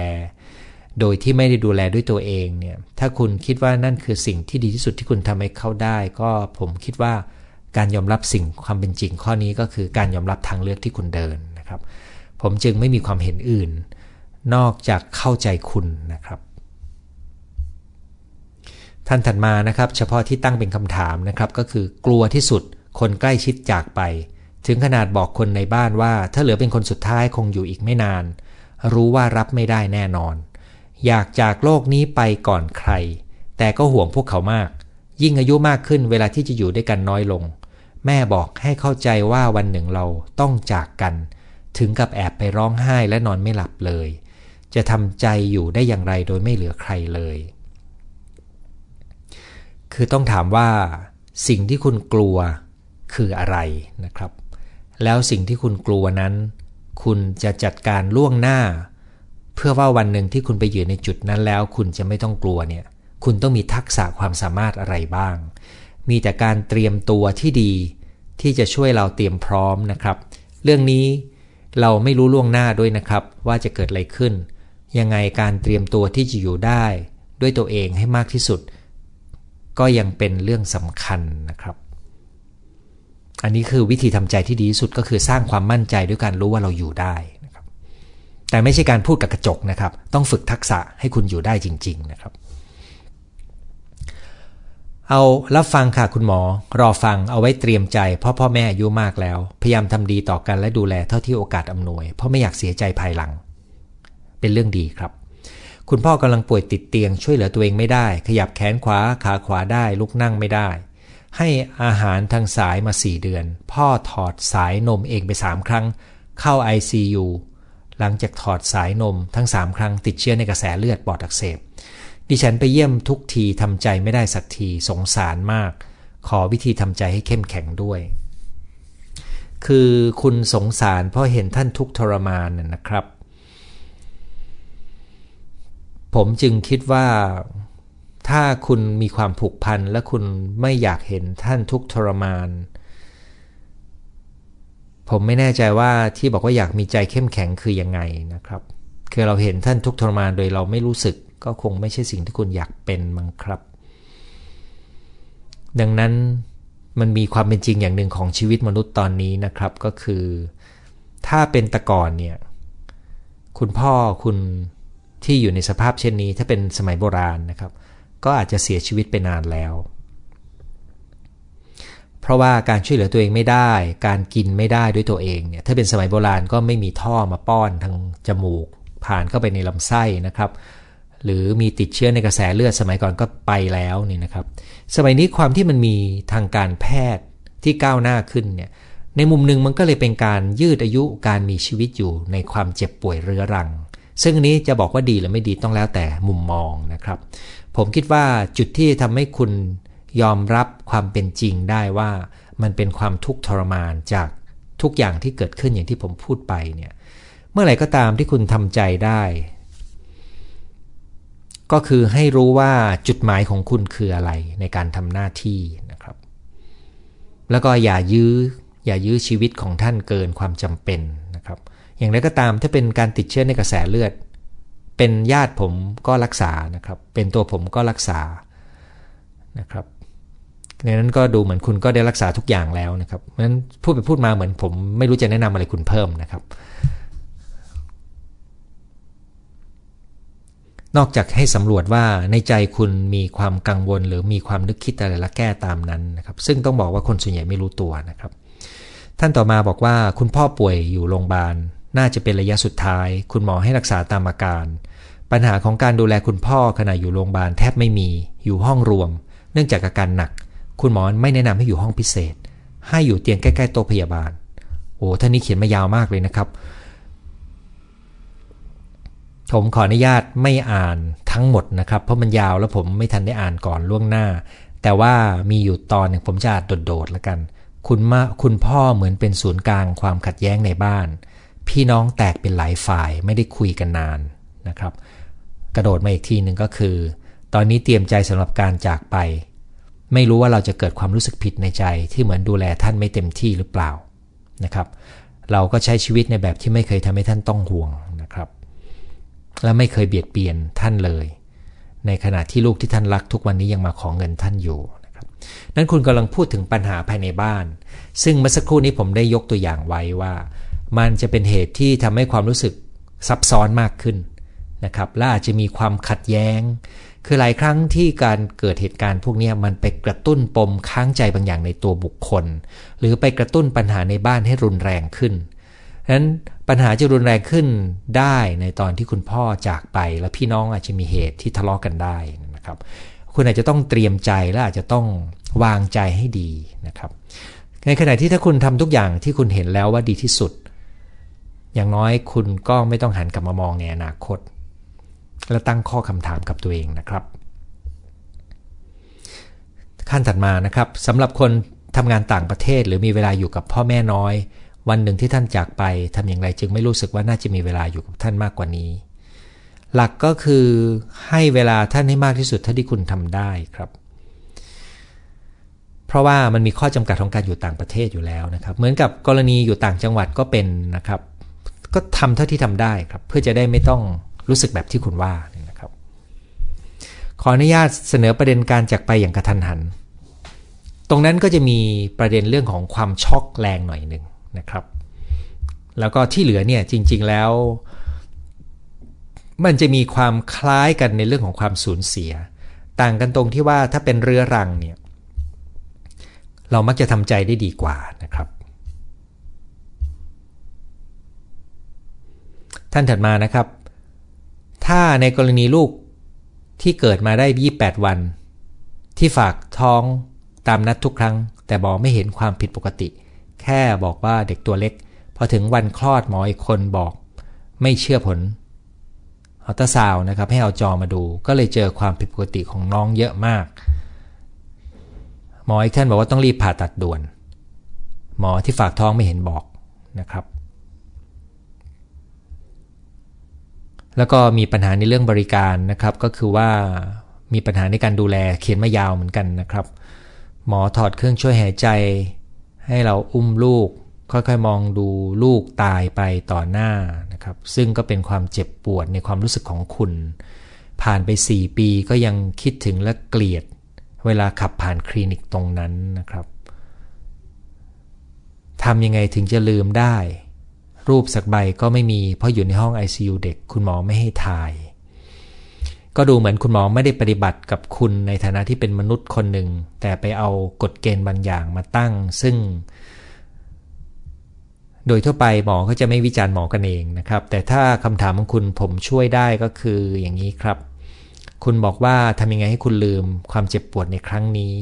โดยที่ไม่ได้ดูแลด้วยตัวเองเนี่ย ถ้าคุณคิดว่านั่นคือสิ่งที่ดีที่สุดที่คุณทำให้เขาได้ ก็ผมคิดว่าการยอมรับสิ่งความเป็นจริงข้อนี้ก็คือการยอมรับทางเลือกที่คุณเดินนะครับ ผมจึงไม่มีความเห็นอื่น นอกจากเข้าใจคุณนะครับ ท่านถัดมานะครับ เฉพาะที่ตั้งเป็นคำถามนะครับ ก็คือกลัวที่สุดคนใกล้ชิดจากไป ถึงขนาดบอกคนในบ้านว่า ถ้าเหลือเป็นคนสุดท้ายคงอยู่อีกไม่นาน รู้ว่ารับไม่ได้แน่นอน อยากจากโลกนี้ไปก่อนใคร แต่ก็ห่วงพวกเขามาก ยิ่งอายุมากขึ้นเวลาที่จะอยู่ด้วยกันน้อยลง แม่บอกให้เข้าใจว่าวันหนึ่งเราต้องจากกัน ถึงกับแอบไปร้องไห้และนอนไม่หลับเลย จะทำใจอยู่ได้อย่างไรโดยไม่เหลือใครเลย คือต้องถามว่าสิ่งที่คุณกลัวคืออะไรนะครับ แล้วสิ่งที่คุณกลัวนั้น คุณจะจัดการล่วงหน้า เพื่อว่าวันหนึ่งที่คุณไปอยู่ในจุดนั้นแล้ว คุณจะไม่ต้องกลัวเนี่ย คุณต้องมีทักษะความสามารถอะไรบ้าง มีแต่การเตรียมตัวที่ดี ที่จะช่วยเราเตรียมพร้อมนะครับ เรื่องนี้เราไม่รู้ล่วงหน้าด้วยนะครับ ว่าจะเกิดอะไรขึ้น ยังไงการเตรียมตัวที่จะอยู่ได้ ด้วยตัวเองให้มากที่สุด ก็ยังเป็นเรื่องสำคัญนะครับ อันนี้คือวิธีทำใจที่ดีที่สุดก็คือสร้างความมั่นใจด้วยการรู้ว่าเราอยู่ได้นะครับ แต่ไม่ใช่การพูดกับกระจกนะครับ ต้องฝึกทักษะให้คุณอยู่ได้จริง ๆ นะครับ เอารับฟังค่ะคุณหมอ รอฟังเอาไว้เตรียมใจเพราะพ่อแม่อายุมากแล้ว พยายามทำดีต่อกันและดูแลเท่าที่โอกาสอำนวย เพราะไม่อยากเสียใจภายหลัง เป็นเรื่องดีครับ คุณพ่อกำลังป่วยติดเตียง ช่วยเหลือตัวเองไม่ได้ ขยับแขนขวาขาขวาได้ลุกนั่งไม่ได้ ให้อาหารทางสายมา4เดือน พ่อถอดสายนมเองไป3ครั้ง เข้า ICU หลังจากถอดสายนมทั้ง3ครั้งติดเชื้อในกระแสเลือดปอดอักเสบดิฉันไปเยี่ยมทุกทีทำใจไม่ได้สักทีสงสารมาก ขอวิธีทำใจให้เข้มแข็งด้วย คือคุณสงสารเพราะเห็นท่านทุกทรมานนะครับ ผมจึงคิดว่าถ้าคุณมีความผูกพันและคุณไม่อยากเห็นท่านทุกทรมาน ผมไม่แน่ใจว่าที่บอกว่าอยากมีใจเข้มแข็งคือยังไงนะครับ คือเราเห็นท่านทุกทรมานโดยเราไม่รู้สึกก็คงไม่ใช่สิ่งที่คุณอยากเป็นมั้งครับ ดังนั้นมันมีความเป็นจริงอย่างหนึ่งของชีวิตมนุษย์ตอนนี้นะครับ ก็คือ ถ้าเป็นตะก่อนเนี่ย คุณพ่อคุณ ที่อยู่ในสภาพเช่นนี้ ถ้าเป็นสมัยโบราณนะครับ ก็อาจจะเสียชีวิตไปนานแล้ว เพราะว่าการช่วยเหลือตัวเองไม่ได้ การกินไม่ได้ด้วยตัวเองเนี่ยถ้าเป็นสมัยโบราณก็ไม่มีท่อมาป้อนทางจมูก ผ่านเข้าไปในลำไส้นะครับ หรือมีติดเชื้อในกระแสเลือดสมัยก่อนก็ไปแล้วนี่นะครับ สมัยนี้ความที่มันมีทางการแพทย์ที่ก้าวหน้าขึ้นเนี่ยในมุมหนึ่งมันก็เลยเป็นการยืดอายุการมีชีวิตอยู่ในความเจ็บป่วยเรื้อรัง ซึ่งนี้จะบอกว่าดีหรือไม่ดีต้องแล้วแต่มุมมองนะครับ ผมคิดว่าจุดที่ทำให้คุณยอมรับความเป็นจริงได้ว่ามันเป็นความทุกข์ทรมานจากทุกอย่างที่เกิดขึ้นอย่างที่ผมพูดไปเนี่ยเมื่อไหร่ก็ตามที่คุณทำใจได้ ก็คือให้รู้ว่าจุดหมายของคุณคืออะไรในการทำหน้าที่นะครับ แล้วก็อย่ายื้ออย่ายื้อชีวิตของท่านเกินความจำเป็น อย่างไรก็ตามถ้าเป็นการติดเชื้อในกระแสเลือด เป็นญาติผมก็รักษานะครับ เป็นตัวผมก็รักษานะครับในนั้นก็ดูเหมือนคุณก็ได้รักษาทุกอย่างแล้วนะครับเพราะฉะนั้นพูดไปพูดมาเหมือนผมไม่รู้จะแนะนำอะไรคุณเพิ่มนะครับ นอกจากให้สำรวจว่าในใจคุณมีความกังวล หรือมีความนึกคิดอะไรละแก้ตามนั้นนะครับ ซึ่งต้องบอกว่าคนส่วนใหญ่ไม่รู้ตัวนะครับ ท่านต่อมาบอกว่าคุณพ่อป่วยอยู่โรงพยาบาล น่าจะเป็นระยะสุดท้าย คุณหมอให้รักษาตามอาการ ปัญหาของการดูแลคุณพ่อขณะอยู่โรงพยาบาลแทบไม่มี อยู่ห้องรวม เนื่องจากอาการหนัก คุณหมอไม่แนะนำให้อยู่ห้องพิเศษ ให้อยู่เตียงใกล้ๆโต๊ะพยาบาล โอ้ท่านนี้เขียนมายาวมากเลยนะครับ ผมขออนุญาตไม่อ่านทั้งหมดนะครับ เพราะมันยาวแล้วผมไม่ทันได้อ่านก่อนล่วงหน้า แต่ว่ามีอยู่ตอนหนึ่งผมจะอ่านโดดๆแล้วกัน คุณมาคุณพ่อเหมือนเป็นศูนย์กลางความขัดแย้งในบ้าน พี่น้องแตกเป็นหลายฝ่ายไม่ได้คุยกันนานนะครับ กระโดดมาอีกทีหนึ่งก็คือ ตอนนี้เตรียมใจสำหรับการจากไป ไม่รู้ว่าเราจะเกิดความรู้สึกผิดในใจที่เหมือนดูแลท่านไม่เต็มที่หรือเปล่านะครับ เราก็ใช้ชีวิตในแบบที่ไม่เคยทำให้ท่านต้องห่วงนะครับ และไม่เคยเบียดเบียนท่านเลย ในขณะที่ลูกที่ท่านรักทุกวันนี้ยังมาขอเงินท่านอยู่นะครับนั้นคุณกำลังพูดถึงปัญหาภายในบ้าน ซึ่งเมื่อสักครู่นี้ผมได้ยกตัวอย่างไว้ว่า มันจะเป็นเหตุที่ทำให้ความรู้สึกซับซ้อนมากขึ้นนะครับและอาจจะมีความขัดแย้ง คือหลายครั้งที่การเกิดเหตุการณ์พวกนี้มันไปกระตุ้นปมค้างใจบางอย่างในตัวบุคคล หรือไปกระตุ้นปัญหาในบ้านให้รุนแรงขึ้นนั้นปัญหาจะรุนแรงขึ้นได้ในตอนที่คุณพ่อจากไป และพี่น้องอาจจะมีเหตุที่ทะเลาะกกันได้นะครับ คุณอาจจะต้องเตรียมใจและอาจจะต้องวางใจให้ดีนะครับ ในขณะที่ถ้าคุณทำทุกอย่างที่คุณเห็นแล้วว่าดีที่สุด อย่างน้อยคุณก็ไม่ต้องหันกลับมามองในอนาคต และตั้งข้อคำถามกับตัวเองนะครับ ขั้นถัดมานะครับสำหรับคนทำงานต่างประเทศ หรือมีเวลาอยู่กับพ่อแม่น้อย วันหนึ่งที่ท่านจากไปทำอย่างไรจึงไม่รู้สึกว่าน่าจะมีเวลาอยู่กับท่านมากกว่านี้ หลักก็คือให้เวลาท่านให้มากที่สุดเท่าที่คุณทำได้ครับเพราะว่ามันมีข้อจำกัดของการอยู่ต่างประเทศอยู่แล้วนะครับ เหมือนกับกรณีอยู่ต่างจังหวัดก็เป็นนะครับ ก็ทำเท่าที่ทำได้ครับ เพื่อจะได้ไม่ต้องรู้สึกแบบที่คุณว่านะครับ ขออนุญาตเสนอประเด็นการจากไปอย่างกระทันหัน ตรงนั้นก็จะมีประเด็นเรื่องของความช็อกแรงหน่อยหนึ่งนะครับ แล้วก็ที่เหลือเนี่ยจริง ๆแล้ว มันจะมีความคล้ายกันในเรื่องของความสูญเสีย ต่างกันตรงที่ว่าถ้าเป็นเรือรังเนี่ยเรามักจะทำใจได้ดีกว่านะครับ ท่านถัดมานะครับ ถ้าในกรณีลูกที่เกิดมาได้ 28 วัน ที่ฝากท้องตามนัดทุกครั้ง แต่บอกไม่เห็นความผิดปกติ แค่บอกว่าเด็กตัวเล็ก พอถึงวันคลอดหมออีกคนบอก ไม่เชื่อผลอัลตราซาวนะครับ ให้เอาจอมาดู ก็เลยเจอความผิดปกติของน้องเยอะมาก หมออีกท่านบอกว่าต้องรีบผ่าตัดด่วน หมอที่ฝากท้องไม่เห็นบอกนะครับ แล้วก็มีปัญหาในเรื่องบริการนะครับ ก็คือว่ามีปัญหาในการดูแลเขียนมายาวเหมือนกันนะครับ หมอถอดเครื่องช่วยหายใจ ให้เราอุ้มลูก ค่อยๆมองดูลูกตายไปต่อหน้านะครับ ซึ่งก็เป็นความเจ็บปวดในความรู้สึกของคุณ ผ่านไป 4 ปีก็ยังคิดถึงและเกลียด เวลาขับผ่านคลินิกตรงนั้นนะครับทำยังไงถึงจะลืมได้ รูปสักใบก็ไม่มี เพราะอยู่ในห้อง ICU เด็ก คุณหมอไม่ให้ถ่าย ก็ดูเหมือนคุณหมอไม่ได้ปฏิบัติกับคุณในฐานะที่เป็นมนุษย์คนหนึ่ง แต่ไปเอากฎเกณฑ์บางอย่างมาตั้ง ซึ่ง โดยทั่วไปหมอก็จะไม่วิจารณ์หมอกันเองนะครับ แต่ถ้าคำถามของคุณผมช่วยได้ก็คืออย่างนี้ครับ คุณบอกว่าทำยังไงให้คุณลืมความเจ็บปวดในครั้งนี้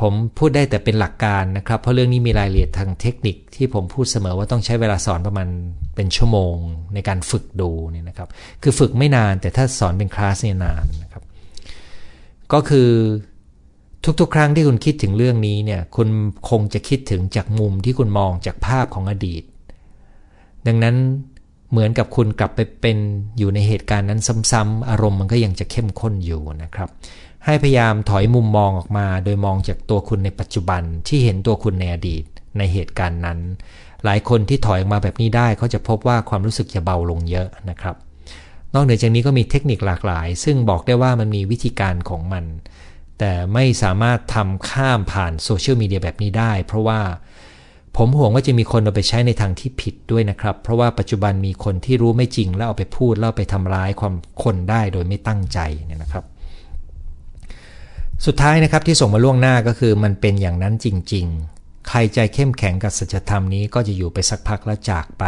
ผมพูดได้แต่เป็นหลักการนะครับ เพราะเรื่องนี้มีรายละเอียดทางเทคนิคที่ผมพูดเสมอว่าต้องใช้เวลาสอนประมาณเป็นชั่วโมงในการฝึกดูเนี่ยนะครับ คือฝึกไม่นานแต่ถ้าสอนเป็นคลาสเนี่ยนานนะครับ ก็คือทุกๆ ครั้งที่คุณคิดถึงเรื่องนี้เนี่ย คุณคงจะคิดถึงจากมุมที่คุณมองจากภาพของอดีต ดังนั้นเหมือนกับคุณกลับไปเป็นอยู่ในเหตุการณ์นั้นซ้ำๆอารมณ์มันก็ยังจะเข้มข้นอยู่นะครับ ให้พยายามถอยมุมมองออกมา โดยมองจากตัวคุณในปัจจุบันที่เห็นตัวคุณในอดีตในเหตุการณ์นั้น หลายคนที่ถอยออกมาแบบนี้ได้เขาจะพบว่าความรู้สึกจะเบาลงเยอะนะครับ นอกเหนือจากนี้ก็มีเทคนิคหลากหลาย ซึ่งบอกได้ว่ามันมีวิธีการของมัน แต่ไม่สามารถทำข้ามผ่านโซเชียลมีเดียแบบนี้ได้ เพราะว่าผมห่วงว่าจะมีคนเอาไปใช้ในทางที่ผิดด้วยนะครับ เพราะว่าปัจจุบันมีคนที่รู้ไม่จริงแล้วเอาไปพูดแล้วไปทำร้ายความคนได้โดยไม่ตั้งใจเนี่ยนะครับ สุดท้ายนะครับที่ส่งมาล่วงหน้าก็คือมันเป็นอย่างนั้นจริง ๆ ใครใจเข้มแข็งกับสัจธรรมนี้ก็จะอยู่ไปสักพักแล้วจากไป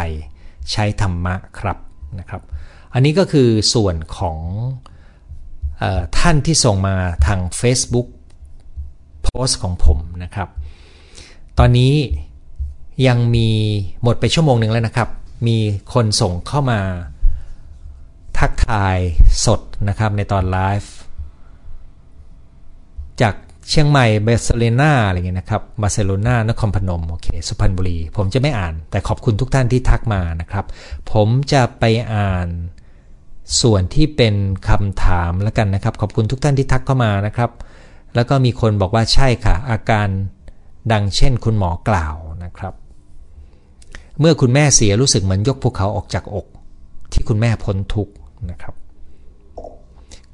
ใช้ธรรมะครับนะครับ อันนี้ก็คือส่วนของออท่านที่ส่งมาทาง Facebook โพสต์ของผมนะครับ ตอนนี้ยังมีหมดไปชั่วโมงหนึ่งแล้วนะครับ มีคนส่งเข้ามาทักทายสดนะครับในตอนไลฟ์ จากเชียงใหม่เบสเลนาอะไรเงี้ยนะครับบาร์เซโลนานครพนมโอเคสุพรรณบุรี ผมจะไม่อ่าน แต่ขอบคุณทุกท่านที่ทักมานะครับ ผมจะไปอ่านส่วนที่เป็นคำถามแล้วกันนะครับ ขอบคุณทุกท่านที่ทักเข้ามานะครับ แล้วก็มีคนบอกว่าใช่ค่ะ อาการดังเช่นคุณหมอกล่าวนะครับ เมื่อคุณแม่เสียรู้สึกเหมือนยกภูเขาออกจากอก ที่คุณแม่พ้นทุกนะครับ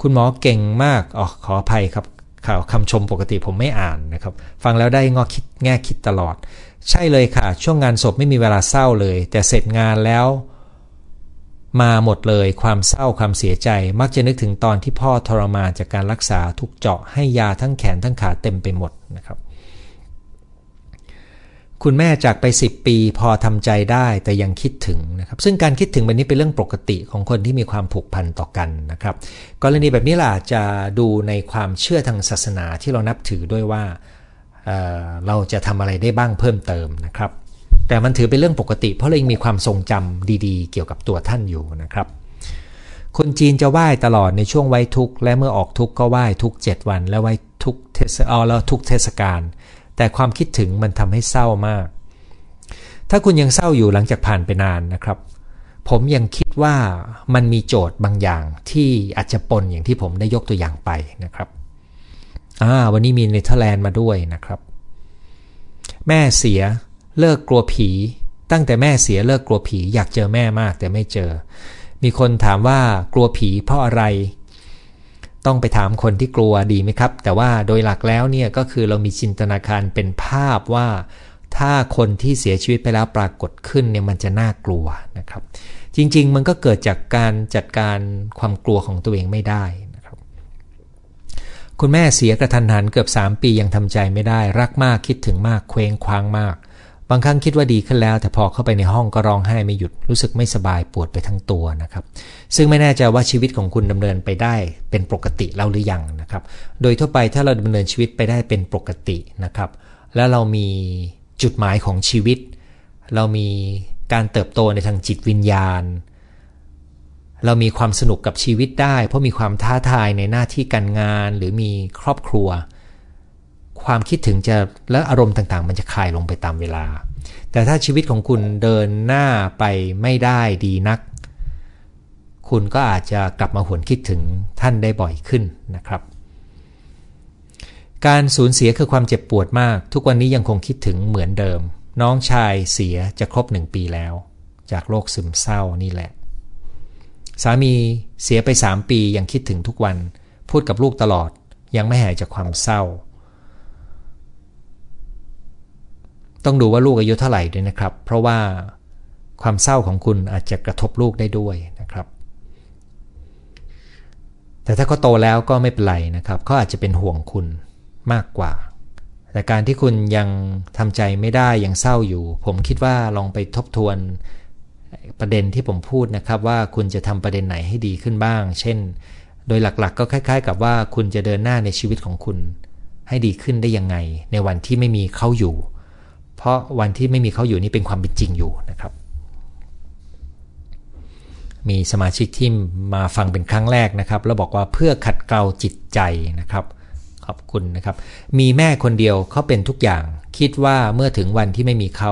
คุณหมอเก่งมากอ๋อขออภัยครับ ข่าวคำชมปกติผมไม่อ่านนะครับ ฟังแล้วได้งอคิดแง่คิดตลอด ใช่เลยค่ะ ช่วงงานศพไม่มีเวลาเศร้าเลย แต่เสร็จงานแล้ว มาหมดเลยความเศร้าความเสียใจ มักจะนึกถึงตอนที่พ่อทรมานจากการรักษาทุกเจาะให้ยาทั้งแขนทั้งขาเต็มไปหมดนะครับ คุณแม่จากไป 10 ปีพอทำใจได้แต่ยังคิดถึงนะครับ ซึ่งการคิดถึงแบบนี้เป็นเรื่องปกติของคนที่มีความผูกพันต่อกันนะครับ กรณีแบบนี้ล่ะจะดูในความเชื่อทางศาสนาที่เรานับถือด้วยว่าเเราจะทำอะไรได้บ้างเพิ่มเติมนะครับ แต่มันถือเป็นเรื่องปกติ เพราะเรายังมีความทรงจำดีๆ เกี่ยวกับตัวท่านอยู่นะครับ คนจีนจะไหว้ตลอดในช่วงไว้ทุกข์และเมื่อออกทุกข์ก็ไหว้ทุก 7 วัน และไหว้ทุกเทศเอาแล้วทุกเทศกาล แต่ความคิดถึงมันทำให้เศร้ามาก ถ้าคุณยังเศร้าอยู่หลังจากผ่านไปนานนะครับ ผมยังคิดว่ามันมีโจทย์บางอย่างที่อาจจะปนอย่างที่ผมได้ยกตัวอย่างไปนะครับอ่าวันนี้มีเนเธอร์แลนด์มาด้วยนะครับ แม่เสียเลิกกลัวผี ตั้งแต่แม่เสียเลิกกลัวผี อยากเจอแม่มากแต่ไม่เจอ มีคนถามว่ากลัวผีเพราะอะไร ต้องไปถามคนที่กลัวดีไหมครับ แต่ว่าโดยหลักแล้วเนี่ยก็คือเรามีจินตนาการเป็นภาพว่า ถ้าคนที่เสียชีวิตไปแล้วปรากฏขึ้นเนี่ยมันจะน่ากลัวนะครับ จริง ๆ มันก็เกิดจากการจัดการความกลัวของตัวเองไม่ได้นะครับ คุณแม่เสียกระทันหันเกือบ 3 ปียังทำใจไม่ได้ รักมากคิดถึงมากเคว้งคว้างมาก บางครั้งคิดว่าดีขึ้นแล้ว แต่พอเข้าไปในห้องก็ร้องไห้ไม่หยุดรู้สึกไม่สบายปวดไปทั้งตัวนะครับ ซึ่งไม่แน่ใจว่าชีวิตของคุณดำเนินไปได้เป็นปกติแล้วหรือยังนะครับ โดยทั่วไปถ้าเราดำเนินชีวิตไปได้เป็นปกตินะครับ แล้วเรามีจุดหมายของชีวิต เรามีการเติบโตในทางจิตวิญญาณ เรามีความสนุกกับชีวิตได้ เพราะมีความท้าทายในหน้าที่การงานหรือมีครอบครัว ความคิดถึงจะและอารมณ์ต่างๆ มันจะคลายลงไปตามเวลา แต่ถ้าชีวิตของคุณเดินหน้าไปไม่ได้ดีนัก คุณก็อาจจะกลับมาหวนคิดถึงท่านได้บ่อยขึ้นนะครับ การสูญเสียคือความเจ็บปวดมาก ทุกวันนี้ยังคงคิดถึงเหมือนเดิม น้องชายเสียจะครบหนึ่งปีแล้ว จากโรคซึมเศร้านี่แหละ สามีเสียไปสามปียังคิดถึงทุกวัน พูดกับลูกตลอดยังไม่หายจากความเศร้า ต้องดูว่าลูกอายุเท่าไหร่ด้วยนะครับ เพราะว่าความเศร้าของคุณอาจจะกระทบลูกได้ด้วยนะครับ แต่ถ้าเขาโตแล้วก็ไม่เป็นไรนะครับเขาอาจจะเป็นห่วงคุณมากกว่า แต่การที่คุณยังทำใจไม่ได้ยังเศร้าอยู่ ผมคิดว่าลองไปทบทวนประเด็นที่ผมพูดนะครับว่าคุณจะทำประเด็นไหนให้ดีขึ้นบ้าง เช่น โดยหลักๆ ก็คล้ายๆ กับว่าคุณจะเดินหน้าในชีวิตของคุณ ให้ดีขึ้นได้ยังไง ในวันที่ไม่มีเขาอยู่ เพราะวันที่ไม่มีเขาอยู่นี่เป็นความเป็นจริงอยู่นะครับ มีสมาชิกที่มาฟังเป็นครั้งแรกนะครับ แล้วบอกว่าเพื่อขัดเกลาจิตใจนะครับ ขอบคุณนะครับ มีแม่คนเดียวเขาเป็นทุกอย่าง คิดว่าเมื่อถึงวันที่ไม่มีเขา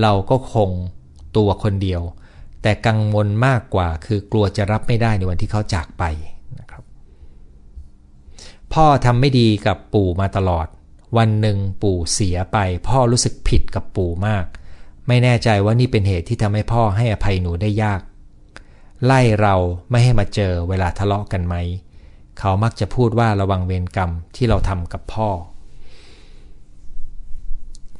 เราก็คงตัวคนเดียว แต่กังวลมากกว่า คือกลัวจะรับไม่ได้ในวันที่เขาจากไปนะครับ พ่อทำไม่ดีกับปู่มาตลอด วันหนึ่งปู่เสียไป พ่อรู้สึกผิดกับปู่มาก ไม่แน่ใจว่านี่เป็นเหตุที่ทำให้พ่อให้อภัยหนูได้ยาก ไล่เราไม่ให้มาเจอเวลาทะเลาะกันไหม เขามักจะพูดว่าระวังเวรกรรมที่เราทำกับพ่อ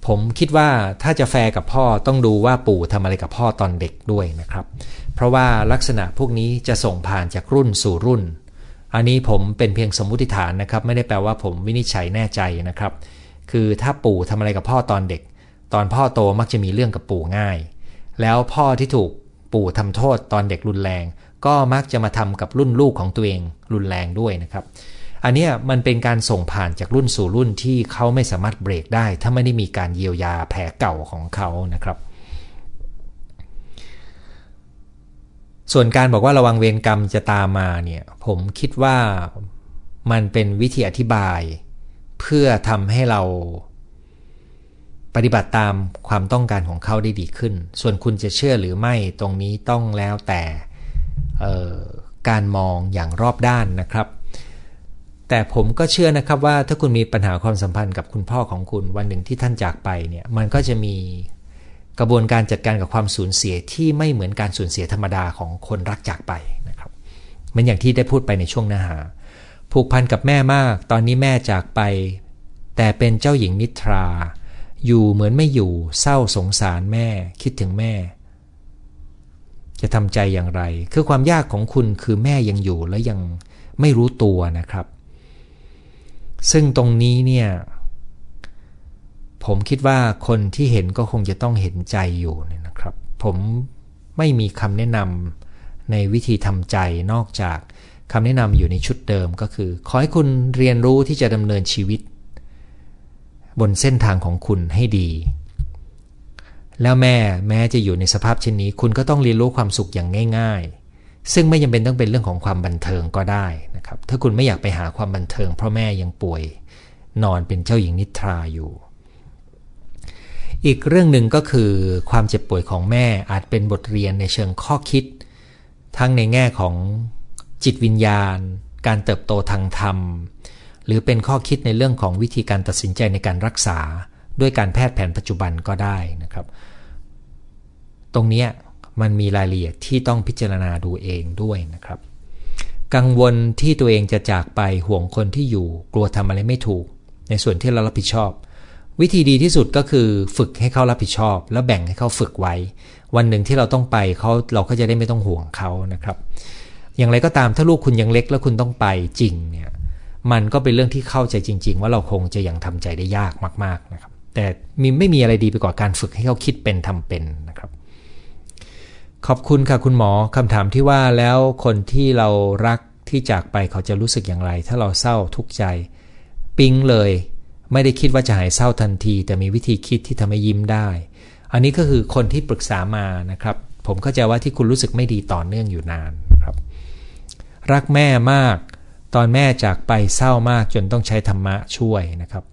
ผมคิดว่าถ้าจะแฟร์กับพ่อต้องดูว่าปู่ทำอะไรกับพ่อตอนเด็กด้วยนะครับ เพราะว่าลักษณะพวกนี้จะส่งผ่านจากรุ่นสู่รุ่น อันนี้ผมเป็นเพียงสมมุติฐานนะครับ ไม่ได้แปลว่าผมวินิจฉัยแน่ใจนะครับ คือถ้าปู่ทำอะไรกับพ่อตอนเด็ก ตอนพ่อโตมักจะมีเรื่องกับปู่ง่าย แล้วพ่อที่ถูกปู่ทำโทษตอนเด็กรุนแรง ก็มักจะมาทำกับรุ่นลูกของตัวเองรุนแรงด้วยนะครับ อันนี้มันเป็นการส่งผ่านจากรุ่นสู่รุ่นที่เขาไม่สามารถเบรกได้ ถ้าไม่ได้มีการเยียวยาแผลเก่าของเขานะครับ ส่วนการบอกว่าระวังเวรกรรมจะตามมาเนี่ย ผมคิดว่ามันเป็นวิธีอธิบาย เพื่อทำให้เราปฏิบัติตามความต้องการของเขาได้ดีขึ้น ส่วนคุณจะเชื่อหรือไม่ตรงนี้ต้องแล้วแต่การมองอย่างรอบด้านนะครับ แต่ผมก็เชื่อนะครับว่าถ้าคุณมีปัญหาความสัมพันธ์กับคุณพ่อของคุณวันหนึ่งที่ท่านจากไปเนี่ย มันก็จะมี กระบวนการจัดการกับความสูญเสียที่ไม่เหมือนการสูญเสียธรรมดาของคนรักจากไปนะครับมันอย่างที่ได้พูดไปในช่วงเนื้อหา ผูกพันกับแม่มาก ตอนนี้แม่จากไป แต่เป็นเจ้าหญิงนิทรา อยู่เหมือนไม่อยู่เศร้าสงสารแม่ คิดถึงแม่ จะทำใจอย่างไร คือความยากของคุณคือแม่ยังอยู่และยังไม่รู้ตัวนะครับ ซึ่งตรงนี้เนี่ย ผมคิดว่าคนที่เห็นก็คงจะต้องเห็นใจอยู่นะครับ ผมไม่มีคำแนะนำในวิธีทำใจนอกจากคำแนะนำอยู่ในชุดเดิมก็คือ ขอให้คุณเรียนรู้ที่จะดำเนินชีวิต บนเส้นทางของคุณให้ดี แล้วแม่แม้จะอยู่ในสภาพเช่นนี้ คุณก็ต้องเรียนรู้ความสุขอย่างง่าย ๆ ซึ่งไม่จำเป็นต้องเป็นเรื่องของความบันเทิงก็ได้นะครับถ้าคุณไม่อยากไปหาความบันเทิง เพราะแม่ยังป่วย นอนเป็นเจ้าหญิงนิทราอยู่ อีกเรื่องหนึ่งก็คือความเจ็บป่วยของแม่อาจเป็นบทเรียนในเชิงข้อคิด ทั้งในแง่ของจิตวิญญาณ การเติบโตทางธรรม หรือเป็นข้อคิดในเรื่องของวิธีการตัดสินใจในการรักษา ด้วยการแพทย์แผนปัจจุบันก็ได้นะครับ ตรงนี้มันมีรายละเอียดที่ต้องพิจารณาดูเองด้วยนะครับ กังวลที่ตัวเองจะจากไปห่วงคนที่อยู่ กลัวทำอะไรไม่ถูก ในส่วนที่เรารับผิดชอบ วิธีดีที่สุดก็คือฝึกให้เขารับผิดชอบ แล้วแบ่งให้เขาฝึกไว้ วันหนึ่งที่เราต้องไปเขาเราก็จะได้ไม่ต้องห่วงเขานะครับ อย่างไรก็ตามถ้าลูกคุณยังเล็กแล้วคุณต้องไปจริงเนี่ยมันก็เป็นเรื่องที่เข้าใจจริง ๆ ว่าเราคงจะยังทำใจได้ยากมากๆนะครับ แต่มีไม่มีอะไรดีไปกว่าการฝึกให้เขาคิดเป็นทำเป็นนะครับ ขอบคุณค่ะคุณหมอคำถามที่ว่าแล้วคนที่เรารักที่จากไปเขาจะรู้สึกอย่างไร ถ้าเราเศร้าทุกข์ใจ ปิ๊งเลย ไม่ได้คิดว่าจะหายเศร้าทันที แต่มีวิธีคิดที่ทำให้ยิ้มได้ อันนี้ก็คือคนที่ปรึกษามานะครับ ผมเข้าใจว่าที่คุณรู้สึกไม่ดีต่อเนื่องอยู่นานครับ รักแม่มาก ตอนแม่จากไปเศร้ามากจนต้องใช้ธรรมะช่วยนะครับ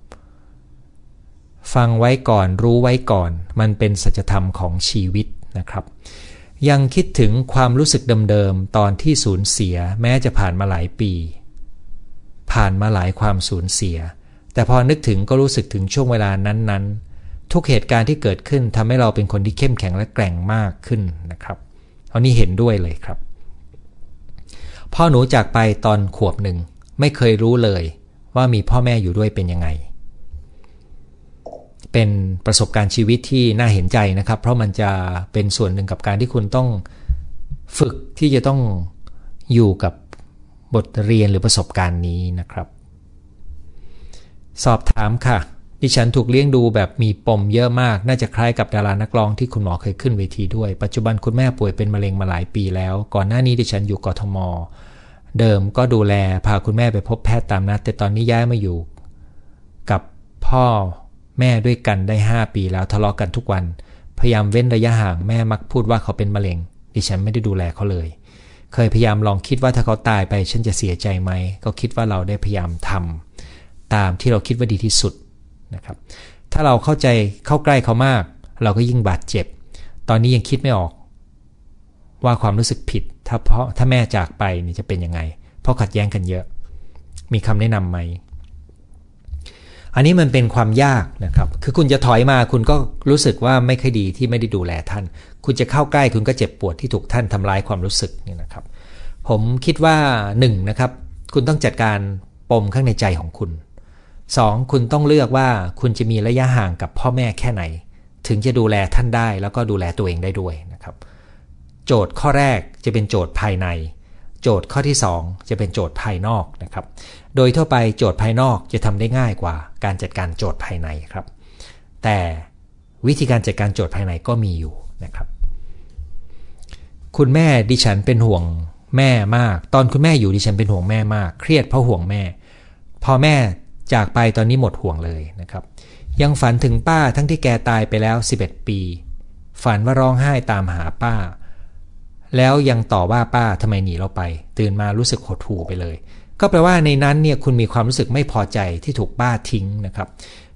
ฟังไว้ก่อนรู้ไว้ก่อน มันเป็นสัจธรรมของชีวิตนะครับ ยังคิดถึงความรู้สึกเดิมๆตอนที่สูญเสีย แม้จะผ่านมาหลายปี ผ่านมาหลายความสูญเสีย แต่พอนึกถึงก็รู้สึกถึงช่วงเวลานั้นๆ ทุกเหตุการณ์ที่เกิดขึ้นทำให้เราเป็นคนที่เข้มแข็งและแกร่งมากขึ้นนะครับเอานี้เห็นด้วยเลยครับ พ่อหนูจากไปตอนขวบหนึ่งไม่เคยรู้เลย ว่ามีพ่อแม่อยู่ด้วยเป็นยังไง เป็นประสบการณ์ชีวิตที่น่าเห็นใจนะครับ เพราะมันจะเป็นส่วนหนึ่งกับการที่คุณต้องฝึกที่จะต้องอยู่กับบทเรียนหรือประสบการณ์นี้นะครับ สอบถามค่ะ ดิฉันถูกเลี้ยงดูแบบมีปมเยอะมาก น่าจะคล้ายกับดารานักร้องที่คุณหมอเคยขึ้นเวทีด้วย ปัจจุบันคุณแม่ป่วยเป็นมะเร็งมาหลายปีแล้ว ก่อนหน้านี้ดิฉันอยู่กทม เดิมก็ดูแลพาคุณแม่ไปพบแพทย์ตามนัด แต่ตอนนี้ย้ายมาอยู่ กับพ่อแม่ด้วยกันได้ 5 ปีแล้วทะเลาะกกันทุกวัน พยายามเว้นระยะห่างแม่มักพูดว่าเขาเป็นมะเร็ง ดิฉันไม่ได้ดูแลเขาเลย เคยพยายามลองคิดว่าถ้าเขาตายไปฉันจะเสียใจไหม ก็คิดว่าเราได้พยายามทำ ตามที่เราคิดว่าดีที่สุดนะครับ ถ้าเราเข้าใจเข้าใกล้เขามาก เราก็ยิ่งบาดเจ็บ ตอนนี้ยังคิดไม่ออก ว่าความรู้สึกผิด ถ้าเพราะถ้าแม่จากไปนี่จะเป็นยังไง เพราะขัดแย้งกันเยอะ มีคำแนะนำไหมอันนี้มันเป็นความยากนะครับ คือคุณจะถอยมาคุณก็รู้สึกว่าไม่ค่อยดีที่ไม่ได้ดูแลท่าน คุณจะเข้าใกล้คุณก็เจ็บปวดที่ถูกท่านทำร้ายความรู้สึกนี่นะครับ ผมคิดว่า1นนะครับ คุณต้องจัดการปมข้างในใจของคุณ 2. คุณต้องเลือกว่าคุณจะมีระยะห่างกับพ่อแม่แค่ไหน ถึงจะดูแลท่านได้แล้วก็ดูแลตัวเองได้ด้วยนะครับ โจทย์ข้อแรกจะเป็นโจทย์ภายใน โจทย์ข้อที่ 2 จะเป็นโจทย์ภายนอกนะครับ โดยทั่วไปโจทย์ภายนอกจะทำได้ง่ายกว่าการจัดการโจทย์ภายในครับ แต่วิธีการจัดการโจทย์ภายในก็มีอยู่นะครับ คุณแม่ดิฉันเป็นห่วงแม่มาก ตอนคุณแม่อยู่ดิฉันเป็นห่วงแม่มาก เครียดเพราะห่วงแม่ พอแม่ จากไปตอนนี้หมดห่วงเลยนะครับ ยังฝันถึงป้าทั้งที่แกตายไปแล้ว 11 ปี ฝันว่าร้องไห้ตามหาป้า แล้วยังต่อว่าป้าทำไมหนีเราไป ตื่นมารู้สึกหดหู่ไปเลย ก็แปลว่าในนั้นเนี่ยคุณมีความรู้สึกไม่พอใจที่ถูกป้าทิ้งนะครับ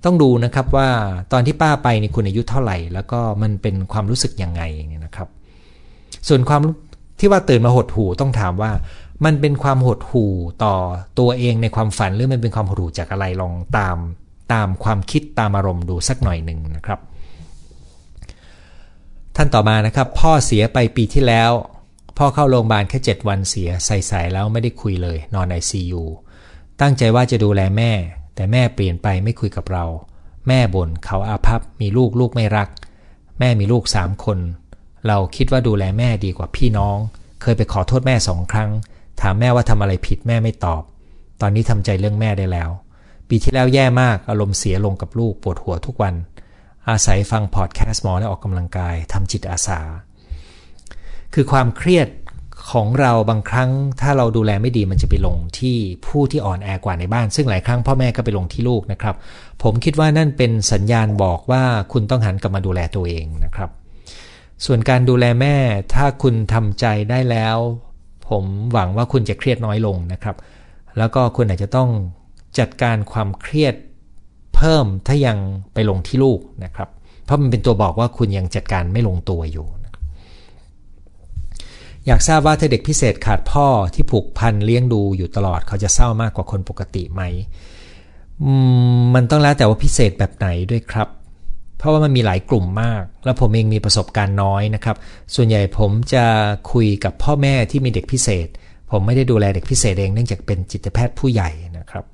ต้องดูนะครับว่าตอนที่ป้าไปนี่คุณอายุเท่าไหร่ แล้วก็มันเป็นความรู้สึกยังไงเนี่ยนะครับ ส่วนความที่ว่าตื่นมาหดหู่ต้องถามว่า มันเป็นความหดหู่ต่อตัวเองในความฝันหรือมันเป็นความหดหู่จากอะไรลองตามตามความคิดตามอารมณ์ดูสักหน่อยหนึ่งนะครับ ท่านต่อมานะครับ พ่อเสียไปปีที่แล้ว พ่อเข้าโรงพยาบาลแค่ 7 วันเสียใส่ๆแล้วไม่ได้คุยเลย นอนไอซียูตั้งใจว่าจะดูแลแม่ แต่แม่เปลี่ยนไปไม่คุยกับเรา แม่บน่นเขาอาภัพมีลูกลูกไม่รัก แม่มีลูกสามคน เราคิดว่าดูแลแม่ดีกว่าพี่น้อง เคยไปขอโทษแม่สองครั้ง ถามแม่ว่าทำอะไรผิดแม่ไม่ตอบ ตอนนี้ทำใจเรื่องแม่ได้แล้ว ปีที่แล้วแย่มากอารมณ์เสียลงกับลูกปวดหัวทุกวัน อาศัยฟังพอดแคสต์หมอและออกกำลังกายทำจิตอาสา คือความเครียดของเราบางครั้งถ้าเราดูแลไม่ดีมันจะไปลงที่ผู้ที่อ่อนแอกว่าในบ้าน ซึ่งหลายครั้งพ่อแม่ก็ไปลงที่ลูกนะครับ ผมคิดว่านั่นเป็นสัญญาณบอกว่าคุณต้องหันกลับมาดูแลตัวเองนะครับ ส่วนการดูแลแม่ถ้าคุณทำใจได้แล้ว ผมหวังว่าคุณจะเครียดน้อยลงนะครับ แล้วก็คุณอาจจะต้องจัดการความเครียดเพิ่มถ้ายังไปลงที่ลูกนะครับ เพราะมันเป็นตัวบอกว่าคุณยังจัดการไม่ลงตัวอยู่ อยากทราบว่าถ้าเด็กพิเศษขาดพ่อที่ผูกพันเลี้ยงดูอยู่ตลอดเขาจะเศร้ามากกว่าคนปกติไหมมันต้องแล้วแต่ว่าพิเศษแบบไหนด้วยครับ เพราะว่ามันมีหลายกลุ่มมาก แล้วผมเองมีประสบการณ์น้อยนะครับ ส่วนใหญ่ผมจะคุยกับพ่อแม่ที่มีเด็กพิเศษ ผมไม่ได้ดูแลเด็กพิเศษเองเนื่องจากเป็นจิตแพทย์ผู้ใหญ่นะครับ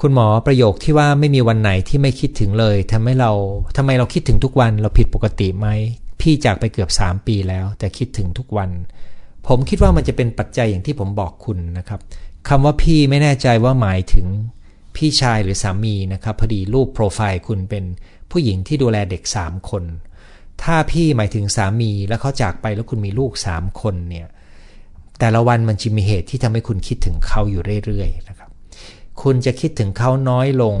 คุณหมอประโยคที่ว่าไม่มีวันไหนที่ไม่คิดถึงเลยทำให้เราทำไมเราคิดถึงทุกวันเราผิดปกติไหมพี่จากไปเกือบ 3 ปีแล้ว แต่คิดถึงทุกวัน ผมคิดว่ามันจะเป็นปัจจัยอย่างที่ผมบอกคุณนะครับคำว่าพี่ไม่แน่ใจว่าหมายถึงพี่ชายหรือสามีนะครับพอดีรูปโปรไฟล์คุณเป็น ผู้หญิงที่ดูแลเด็ก3คน ถ้าพี่หมายถึงสามีแล้วเขาจากไปแล้วคุณมีลูก3คนเนี่ยแต่ละวันมันจะมีเหตุที่ทำให้คุณคิดถึงเขาอยู่เรื่อยๆนะครับ คุณจะคิดถึงเขาน้อยลง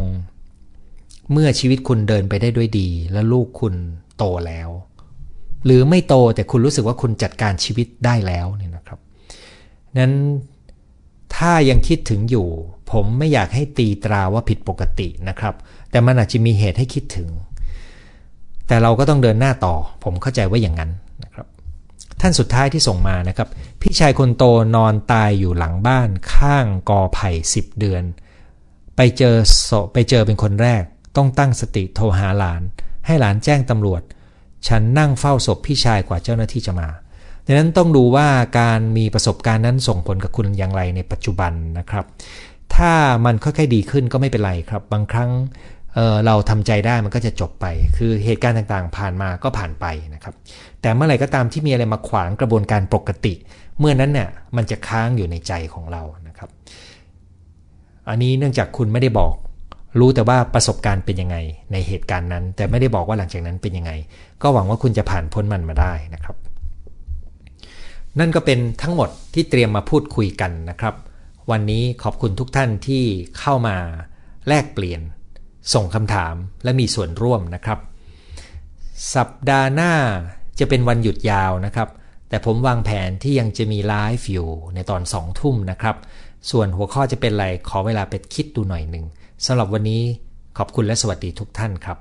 เมื่อชีวิตคุณเดินไปได้ด้วยดี และลูกคุณโตแล้ว หรือไม่โตแต่คุณรู้สึกว่าคุณจัดการชีวิตได้แล้วเนี่ยนะครับนั้นถ้ายังคิดถึงอยู่ ผมไม่อยากให้ตีตราว่าผิดปกตินะครับ แต่มันอาจจะมีเหตุให้คิดถึง แต่เราก็ต้องเดินหน้าต่อ ผมเข้าใจว่าอย่างนั้นนะครับ ท่านสุดท้ายที่ส่งมานะครับ พี่ชายคนโตนอนตายอยู่หลังบ้านข้างกอไผ่สิบเดือน ไปเจอโไปเจอเป็นคนแรก ต้องตั้งสติโทรหาหลาน ให้หลานแจ้งตำรวจ ฉันนั่งเฝ้าศพพี่ชายกว่าเจ้าหน้าที่จะมาดังนั้นต้องดูว่าการมีประสบการณ์นั้นส่งผลกับคุณอย่างไรในปัจจุบันนะครับ ถ้ามันค่อยๆดีขึ้นก็ไม่เป็นไรครับ บางครั้งเเราทำใจได้มันก็จะจบไป คือเหตุการณ์ต่างๆ ผ่านมาก็ผ่านไปนะครับ แต่เมื่อไหร่ก็ตามที่มีอะไรมาขวางกระบวนการปกติ เมื่อนั้นเนี่ยมันจะค้างอยู่ในใจของเรานะครับ อันนี้เนื่องจากคุณไม่ได้บอก รู้แต่ว่าประสบการณ์เป็นยังไงในเหตุการณ์นั้น แต่ไม่ได้บอกว่าหลังจากนั้นเป็นยังไง ก็หวังว่าคุณจะผ่านพ้นมันมาได้นะครับ นั่นก็เป็นทั้งหมดที่เตรียมมาพูดคุยกันนะครับ วันนี้ขอบคุณทุกท่านที่เข้ามาแลกเปลี่ยน ส่งคำถามและมีส่วนร่วมนะครับ สัปดาห์หน้าจะเป็นวันหยุดยาวนะครับ แต่ผมวางแผนที่ยังจะมีไลฟ์อยู่ในตอนสองทุ่มนะครับ ส่วนหัวข้อจะเป็นอะไรขอเวลาไปคิดดูหน่อยหนึ่งสำหรับวันนี้ขอบคุณและสวัสดีทุกท่านครับ